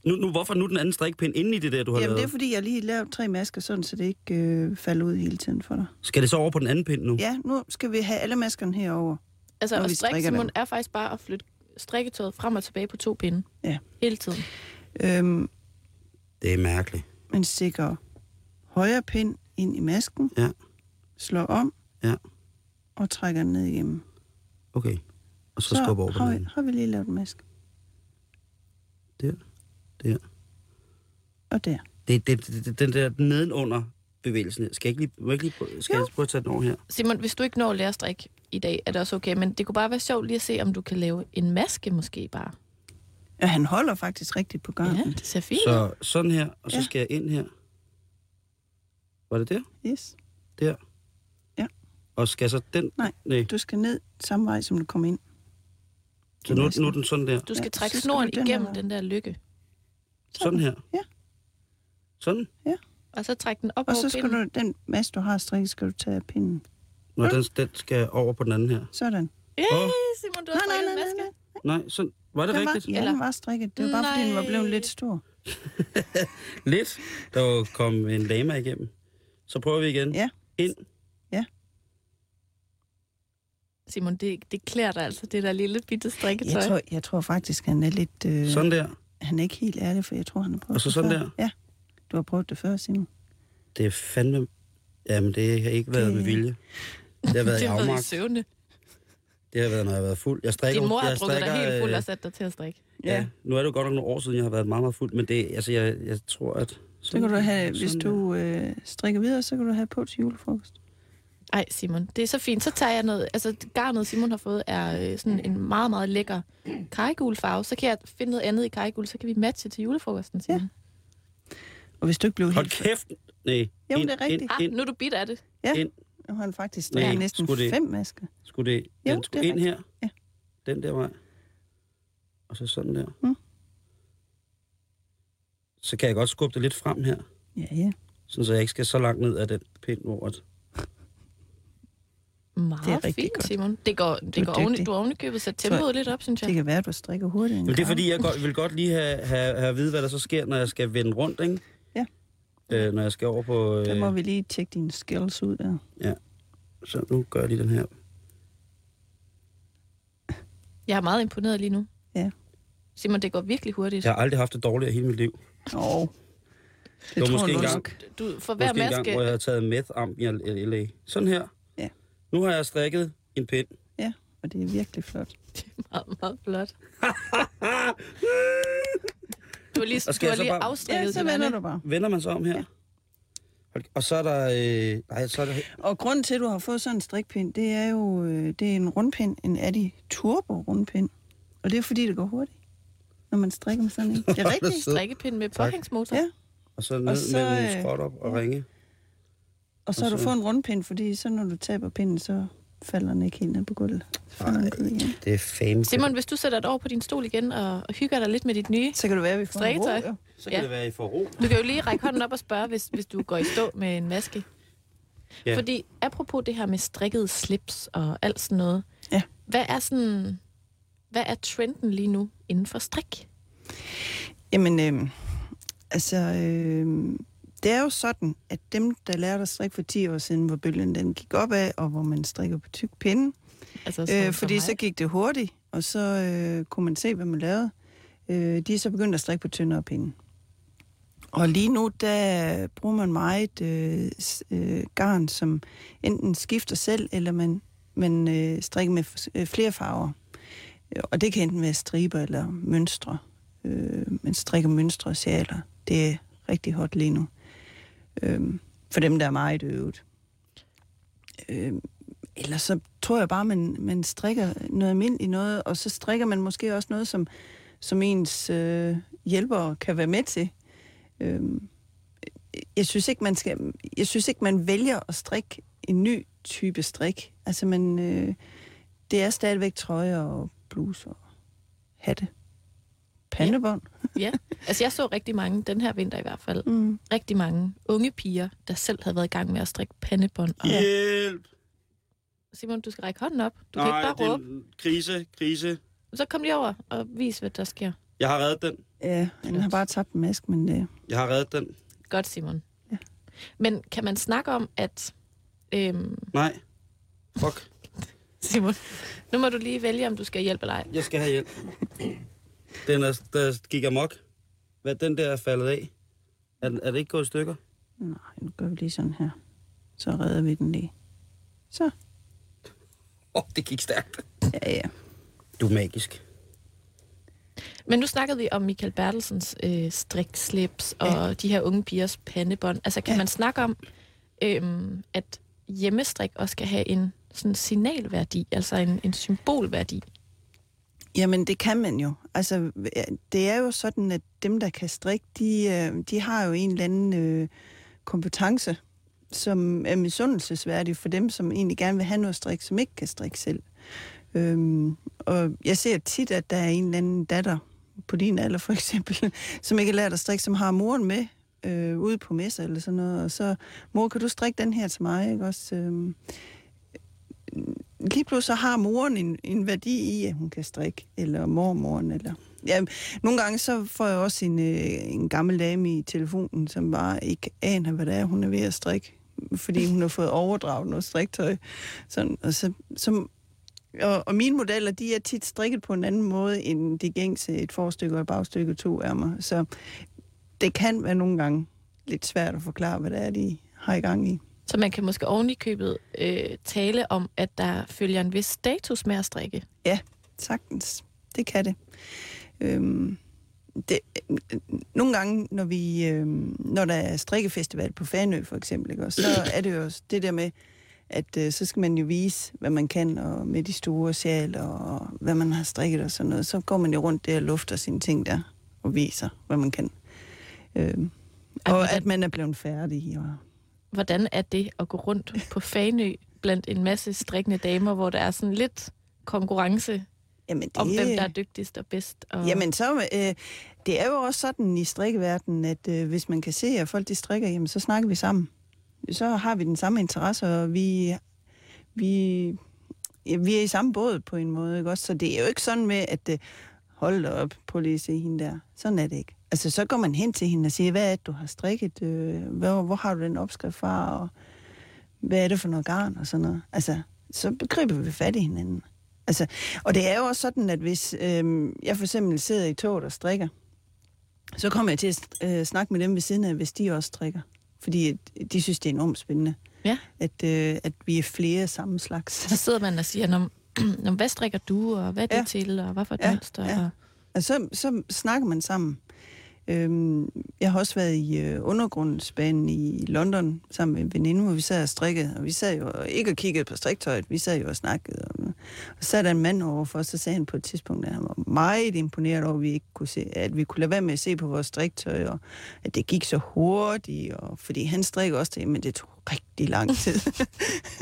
Nu, nu, hvorfor nu den anden strikpind inde i det der, du har Jamen, det lavet? er fordi, jeg lige lavede tre masker, sådan, så det ikke øh, falder ud hele tiden for dig. Skal det så over på den anden pind nu? Ja, nu skal vi have alle maskerne herover. Altså, at strikke, Simon, dem. er faktisk bare at flytte strikketøjet frem og tilbage på to pinde. Ja. Hele tiden. Øhm, Det er mærkeligt. man stikker højre pind ind i masken, Ja. Slår om Ja. og trækker den ned igennem. Okay. Og så, så skubber over på har, den vi, har vi lige lavet en maske. Der. Der. Og der. Det, det, det, det, den der nedenunder bevægelsen. her. Skal jeg ikke lige, må jeg ikke lige prøve- skal jeg prøve at tage den over her? Simon, hvis du ikke når at lære at strikke i dag, er det også okay. Men det kunne bare være sjovt lige at se, om du kan lave en maske måske bare. Ja, han holder faktisk rigtigt på Ja, garnet. det ser fint ud. Så sådan her, og så Ja. skal jeg ind her. Var det der? Yes. Der? Ja. Og skal så den? Nej, Nej. Du skal ned samme vej, som du kom ind. Så nu, nu er den sådan der. Du skal Ja, trække snoren den igennem her. den der lykke. Sådan her. Ja. Sådan? Og så trække den op Og så skal pinden. du, den maske, du har strikket, skal du tage af pinden. Nå, den, den skal over på den anden her. Sådan. Hey, Åh. Simon, du har Nej, nej, strikket nej, en nej, maske. nej. Nej, sådan. Var det Den var, rigtigt? ja, Eller- den var strikket. Det var bare, fordi den var blevet Nej. lidt stor. Lidt. Der var kom en lama igennem. Så prøver vi igen. Ja. Ind. Simon, det, det klæder dig altså, det der lille bitte strikketøj. Jeg tror, jeg tror faktisk, han er lidt... Øh, Sådan der. Han er ikke helt ærlig, for jeg tror, han har prøvet Og så det sådan før. der? Ja. Du har prøvet det før, Simon. Det er fandme... Jamen, det har ikke været Det- med vilje. Det har været i det har været i søvne. Det har været, når jeg har været fuld. Jeg strikker, Din mor har jeg drukket dig strikker, helt fuld øh, og sat dig til at strikke. Ja. Nu er det jo godt nok nogle år siden, jeg har været meget, meget fuld. Men det, altså, jeg, jeg tror, at... Så kan du have, hvis sådan du øh, strikker videre, så kan du have på til julefrokost. Ej, Simon, det er så fint. Så tager jeg noget... Altså, garnet, Simon har fået, er øh, sådan en meget, meget lækker kajgul farve. Så kan jeg finde noget andet i kajgul, så kan vi matche til julefrokosten, Simon. Og hvis du ikke blev Hold helt... kæft! Nej. Jo, ind, det er rigtigt. Ind, Ah, ind, nu er du bit af det. Ja, ind. nu har han faktisk Nej, næsten skulle det- fem masker. Skulle det... Jo, den skulle det ind her. Ja. Den der vej. Og så sådan der. Mm. Så kan jeg godt skubbe det lidt frem her. Ja, ja. Sådan så jeg ikke skal så langt ned af den pind, hvor at... Meget Det er rigtig fint, godt. Simon. Det går, Du det er går oven, du har ovenikøbet sat tempoet lidt op, synes jeg. Det kan være, at du strikker hurtigt. Men det er fordi, jeg godt, vil godt lige have, have, have at vide, hvad der så sker, når jeg skal vende rundt, ikke? Ja. Øh, når jeg skal over på... Øh, Der må vi lige tjekke dine skills ud der. Så nu gør jeg lige den her. Jeg er meget imponeret lige nu. Ja. Simon, det går virkelig hurtigt. Jeg har aldrig haft det dårligere i hele mit liv. Åh, oh, det, Det var tror måske jeg en gang- nok. Du, for hver Måske en gang, maske... hvor jeg har taget meth am i LA. Sådan her. Ja. Nu har jeg strikket en pind. Ja, og det er virkelig flot. meget, meget flot. Du har lige, du har så lige bare- afstrikket Ja, så vender du bare. Vender man så om her. Ja. Og så er der... Øh, nej, så er der... Og grunden til, at du har fået sådan en strikpind, det er jo øh, det er en rundpind, en Adi Turbo rundpind. Og det er fordi, det går hurtigt. når man strikker med sådan en. Det er rigtigt. Strikkepind med påhængsmotor. Ja. Og så ned Og så, en øh, skråt op og ringe. Og så har du fået en rundpind, fordi så når du taber pinden, så falder den ikke helt ned på gulvet. Så igen. Det er fame. Simon, hvis du sætter dig over på din stol igen og, og hygger dig lidt med dit nye... Så kan det være, at vi får ro. Jo. Så kan Ja. det være, I får ro. Du kan jo lige række hånden op og spørge, hvis, hvis du går i stå med en maske. Ja. Fordi apropos det her med strikket slips og alt sådan noget. Ja. Hvad er sådan... Hvad er trenden lige nu inden for strik? Jamen, øh, altså, øh, det er jo sådan, at dem, der lærte at strikke for 10 år siden, hvor bølgen den gik opad, og hvor man strikker på tyk pinde, Altså, øh, fordi så gik det hurtigt, og så øh, kunne man se, hvad man lavede. Øh, de er så begyndt at strikke på tyndere pinde. Og lige nu, der bruger man meget øh, øh, garn, som enten skifter selv, eller man, man øh, strikker med øh, flere farver. Øh, Og det kan enten være striber eller mønstre. Øh, man strikker mønstre og sjaler. Det er rigtig hot lige nu. Øh, for dem, der er meget øvet. Øh, ellers så tror jeg bare, man, man strikker noget almindeligt noget, og så strikker man måske også noget, som, som ens øh, hjælpere kan være med til. Øh, jeg synes ikke, man skal, jeg synes ikke, man vælger at strikke en ny type strik. Altså, man, øh, det er stadigvæk trøjer og bluser og hatte. Pandebånd. Ja, altså jeg så rigtig mange, den her vinter i hvert fald, Mm. rigtig mange unge piger, der selv havde været i gang med at strikke pandebånd. Og Hjælp! Simon, du skal række hånden op. Du kan ikke bare råbe. en krise, krise. Så kom lige over og vis, hvad der sker. Jeg har reddet den. Ja, han har bare tabt en mask, men øh, det... Jeg har reddet den. Godt, Simon. Ja. Men kan man snakke om, at... Øhm, Nej. Fuck. Simon, nu må du lige vælge, om du skal hjælpe eller ej. Jeg skal have hjælp. Den er, der gik amok. Hvad den der er faldet af? Er, den- er det ikke gået i stykker? Nej, nu gør vi lige sådan her. Så redder vi den lige. Så. Åh, oh, det gik stærkt. Ja, ja. Du er magisk. Men nu snakkede vi om Michael Bertelsens øh, strikslips og Ja. de her unge pigers pandebånd. Altså kan Ja. man snakke om, øhm, at hjemmestrik også skal have en sådan signalværdi, altså en, en symbolværdi? Jamen, det kan man jo. Altså, det er jo sådan, at dem, der kan strikke, de, øh, de har jo en eller anden øh, kompetence, som er misundelsesværdig for dem, som egentlig gerne vil have noget strik, som ikke kan strikke selv. Øhm, og jeg ser tit, at der er en eller anden datter, på din alder for eksempel, som ikke har lært at strikke, som har moren med øh, ude på messer eller sådan noget, og så, mor, kan du strikke den her til mig, ikke også? Øhm, lige pludselig så har moren en, en værdi i, at hun kan strikke, eller mormoren, eller... Ja, nogle gange så får jeg også en, øh, en gammel dame i telefonen, som bare ikke aner, hvad det er, hun er ved at strikke, fordi hun har fået overdraget noget striktøj. Sådan, og, så, så, og, og mine modeller, de er tit strikket på en anden måde, end de gængse et forstykke og et bagstykke to ærmer. Så det kan være nogle gange lidt svært at forklare, hvad det er, de har i gang i. Så man kan måske oven i købet øh, tale om, at der følger en vis status med at strikke. Sagtens. Det kan det. Øhm, det nogle gange, når, vi, øhm, når der er strikkefestival på Fanø for eksempel, ikke, så er det jo også det der med, at øh, så skal man jo vise, hvad man kan, og med de store sjaler, og hvad man har strikket og sådan noget. Så går man jo rundt der og lufter sine ting der, og viser, hvad man kan. Ej, og at man er blevet færdig. Og, Hvordan er det at gå rundt på Fanø blandt en masse strikkende damer, hvor der er sådan lidt konkurrence jamen, det, om, hvem der er dygtigst og bedst? Og... Jamen, så, øh, det er jo også sådan i strikkeverdenen, at øh, hvis man kan se, at folk de strikker, jamen, så snakker vi sammen. Så har vi den samme interesse, og vi, vi, ja, vi er i samme båd på en måde. Ikke? Også, så det er jo ikke sådan med, at øh, hold op, på lige at se hende der. Sådan er det ikke. Altså, så går man hen til hende og siger, hvad er det, du har strikket? Øh, hvor, hvor har du den opskrift fra? Og hvad er det for noget garn? Og sådan noget. Altså, så begriber vi fat i hinanden. Altså, og det er jo også sådan, at hvis øh, jeg for eksempel sidder i toget og strikker, så kommer jeg til at øh, snakke med dem ved siden af, hvis de også strikker. Fordi de synes, det er enormt spændende, Ja. at, øh, at vi er flere samme slags. Så sidder man og siger, "Nå, hvad strikker du, og hvad er det Ja. til, og hvad for Ja, mønster? ja. Og... Og så, så snakker man sammen. Øhm, jeg har også været i øh, undergrundsbanen i London sammen med en veninde, hvor vi sad og strikkede. Og vi sad jo ikke og kiggede på striktøjet, vi sad jo og snakkede. Og, Og så er der en mand overfor, så sagde han på et tidspunkt, at han var meget imponeret over, at vi, ikke kunne se, at vi kunne lade være med at se på vores striktøj, og at det gik så hurtigt, og, fordi han strikker også det, men det tog rigtig lang tid.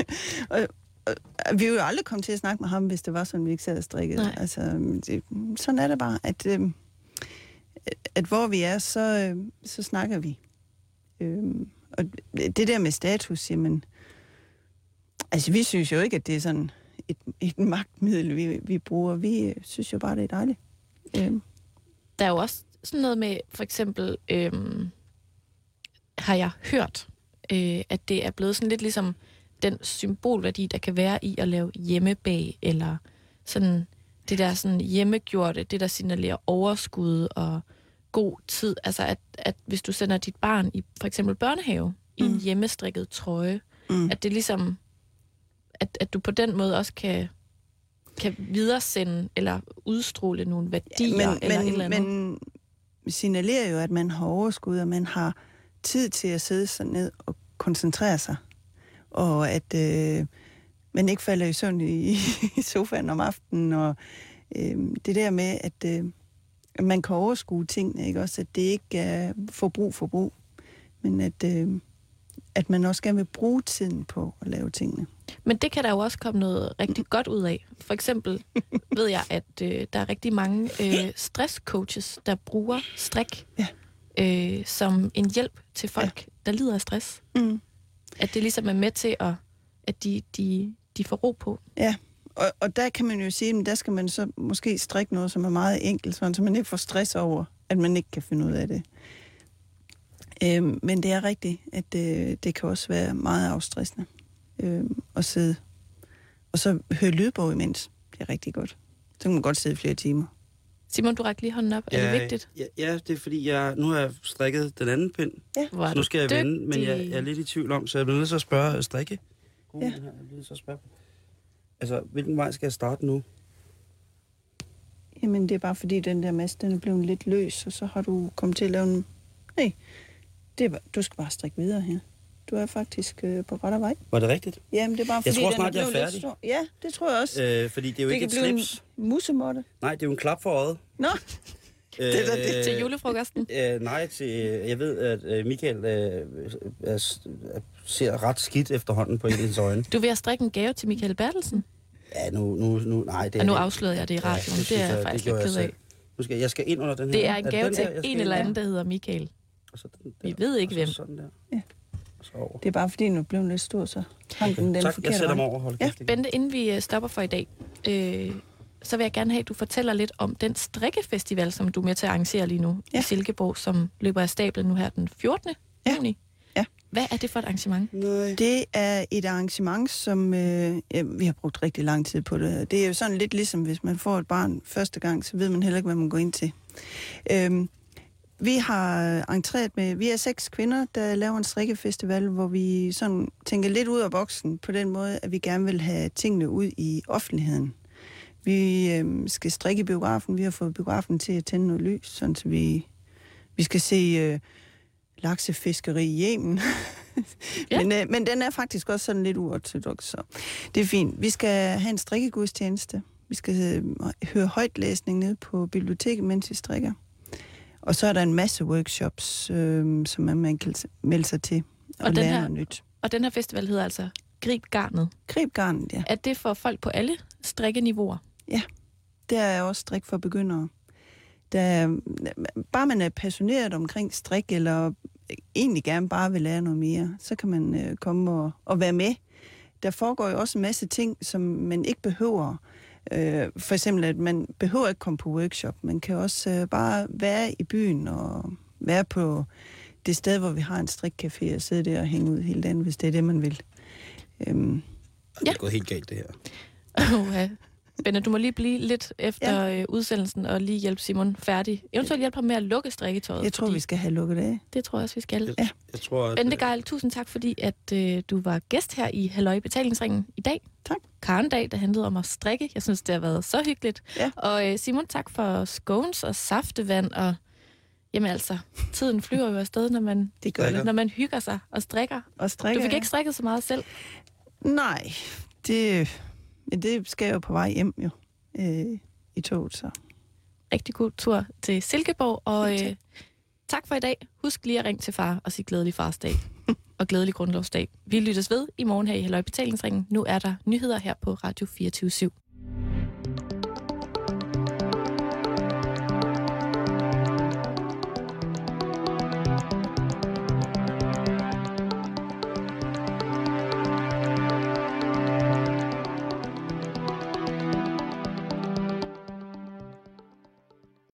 og, og, og, vi ville jo aldrig komme til at snakke med ham, hvis det var sådan, vi ikke sad og strikkede. Nej. Altså, det, sådan er det bare, at, øh, at hvor vi er, så, øh, så snakker vi. Øh, og det der med status, jamen, altså vi synes jo ikke, at det er sådan et, et magtmiddel, vi, vi bruger. Vi øh, synes jo bare, det er dejligt. Øh, Der er jo også sådan noget med, for eksempel, øhm, har jeg hørt, øh, at det er blevet sådan lidt ligesom den symbolværdi, der kan være i at lave hjemmebag, eller sådan det der sådan hjemmegjorte, det der signalerer overskud og god tid. Altså at, at hvis du sender dit barn i for eksempel børnehave mm. i en Mm. hjemmestrikket trøje, mm. at det ligesom, at, at du på den måde også kan, kan videresende eller udstråle nogle værdier men, eller et men, eller andet. men signalerer jo, at man har overskud, og man har tid til at sidde sig ned og koncentrere sig. Og at øh, man ikke falder i søvn i, i sofaen om aftenen. Og øh, det der med, at øh, man kan overskue tingene, ikke også? At det ikke er forbrug, forbrug. Men at, øh, at man også gerne vil bruge tiden på at lave tingene. Men det kan der jo også komme noget rigtig godt ud af. For eksempel ved jeg, at øh, der er rigtig mange øh, stresscoaches, der bruger strik Ja. øh, som en hjælp til folk, ja. der lider af stress. Mm. At det ligesom er med til, at, at de, de, de får ro på. Ja, og, og der kan man jo sige, at der skal man så måske strikke noget, som er meget enkelt, sådan, så man ikke får stress over, at man ikke kan finde ud af det. Øhm, men det er rigtigt, at det, det kan også være meget afstressende øhm, at sidde og så høre lydbog imens. Det er rigtig godt. Så kan man godt sidde flere timer. Simon, du rækker lige hånden op. Er det vigtigt? Ja, ja, det er fordi, jeg, nu har jeg strikket den anden pind, Hvor er så nu skal jeg vende, men jeg, jeg er lidt i tvivl om, så jeg bliver nødt til at spørge øh, strikke. Ja. ja. her, jeg bliver nødt til at spørge. Altså, hvilken vej skal jeg starte nu? Jamen, det er bare fordi, den der masse, den er blevet lidt løs, og så har du kommet til at lave en... Nej, det er, bare- du skal bare strikke videre her. Du er faktisk øh, på rette vej. Var det rigtigt? Jamen, det er bare Jeg fordi, tror den snart, jeg er blevet lidt færdig. stor. Ja, det tror jeg også. Øh, fordi det er jo det ikke kan et blive slips. en musemotte. Nej, det er jo en klap for øjet. Nå, Det er det. Til julefrokosten? Øh, nej, til, jeg ved, at øh, Michael øh, er, er, ser ret skidt efterhånden på en af hans øjne. Du er ved at strikke en gave til Michael Bertelsen? Ja, nu, nu, nu, nej, det Og er nu det. afslørede jeg det i Ja, radioen. det, synes er jeg det faktisk lidt ked jeg af. Nu skal, jeg skal ind under den her. Det er en det gave den til der, jeg en eller anden, der hedder Michael. Og så den Vi der, ved ikke, og så hvem. Sådan der. Ja. Og så over. det er bare fordi, den er blevet lidt stor, så hang den den tak, jeg sætter mig over. Hold Ja. Bente, inden vi øh, stopper for i dag, øh, så vil jeg gerne have, at du fortæller lidt om den strikkefestival, som du er med til at arrangere lige nu ja. Ja. i Silkeborg, som løber af stablen nu her den 14. Ja. juni. Ja. Hvad er det for et arrangement? Nej. Det er et arrangement, som øh, ja, vi har brugt rigtig lang tid på det. Det er jo sådan lidt ligesom, hvis man får et barn første gang, så ved man heller ikke, hvad man går ind til. Øhm, vi har entreret med, vi er seks kvinder, der laver en strikkefestival, hvor vi sådan tænker lidt ud af boksen på den måde, at vi gerne vil have tingene ud i offentligheden. Vi øh, skal strikke biografen. Vi har fået biografen til at tænde noget lys, sådan så vi, vi skal se øh, laksefiskeri i Yemen. Ja. men, øh, men den er faktisk også sådan lidt uortodox, så det er fint. Vi skal have en strikkegudstjeneste. Vi skal øh, høre højtlæsning ned på biblioteket, mens vi strikker. Og så er der en masse workshops, øh, som man kan melde sig til og, Og den lære her- noget nyt. Og den her festival hedder altså Grib Garnet. Grib garnet, ja. Er det for folk på alle strikkeniveauer? Der er også strik for begyndere. Der, bare man er passioneret omkring strik, eller egentlig gerne bare vil lære noget mere, så kan man øh, komme og, og være med. Der foregår jo også en masse ting, som man ikke behøver. Øh, for eksempel, at man behøver ikke komme på workshop. Man kan også øh, bare være i byen og være på det sted, hvor vi har en strikcafé og sidde der og hænge ud hele dagen, hvis det er det, man vil. Øhm, Det er gået helt galt, det her. Uha. Benne, du må lige blive lidt efter ja. udsendelsen og lige hjælpe Simon færdig. Eventuelt hjælpe ham med at lukke strikketøjet. jeg tror, fordi vi skal have lukket af. Det tror jeg også, vi skal. Jeg, Ja. jeg tror, at... Bente Geil, tusind tak, fordi at øh, du var gæst her i Halløj Betalingsringen i dag. Tak. Karen dag, der handlede om at strikke. Jeg synes, det har været så hyggeligt. Ja. Og øh, Simon, tak for scones og saftevand. Og jamen altså, tiden flyver jo afsted, når man, Det gør det. når man hygger sig og strikker. Og strikker, Du fik ja. ikke strikket så meget selv. Nej, det... men det skal jeg jo på vej hjem jo, øh, i toget, så. Rigtig god tur til Silkeborg, og øh, tak for i dag. Husk lige at ringe til far og sige glædelig farsdag og glædelig grundlovsdag. Vi lyttes ved i morgen her i Halløj Betalingsringen. Nu er der nyheder her på Radio 24 /7.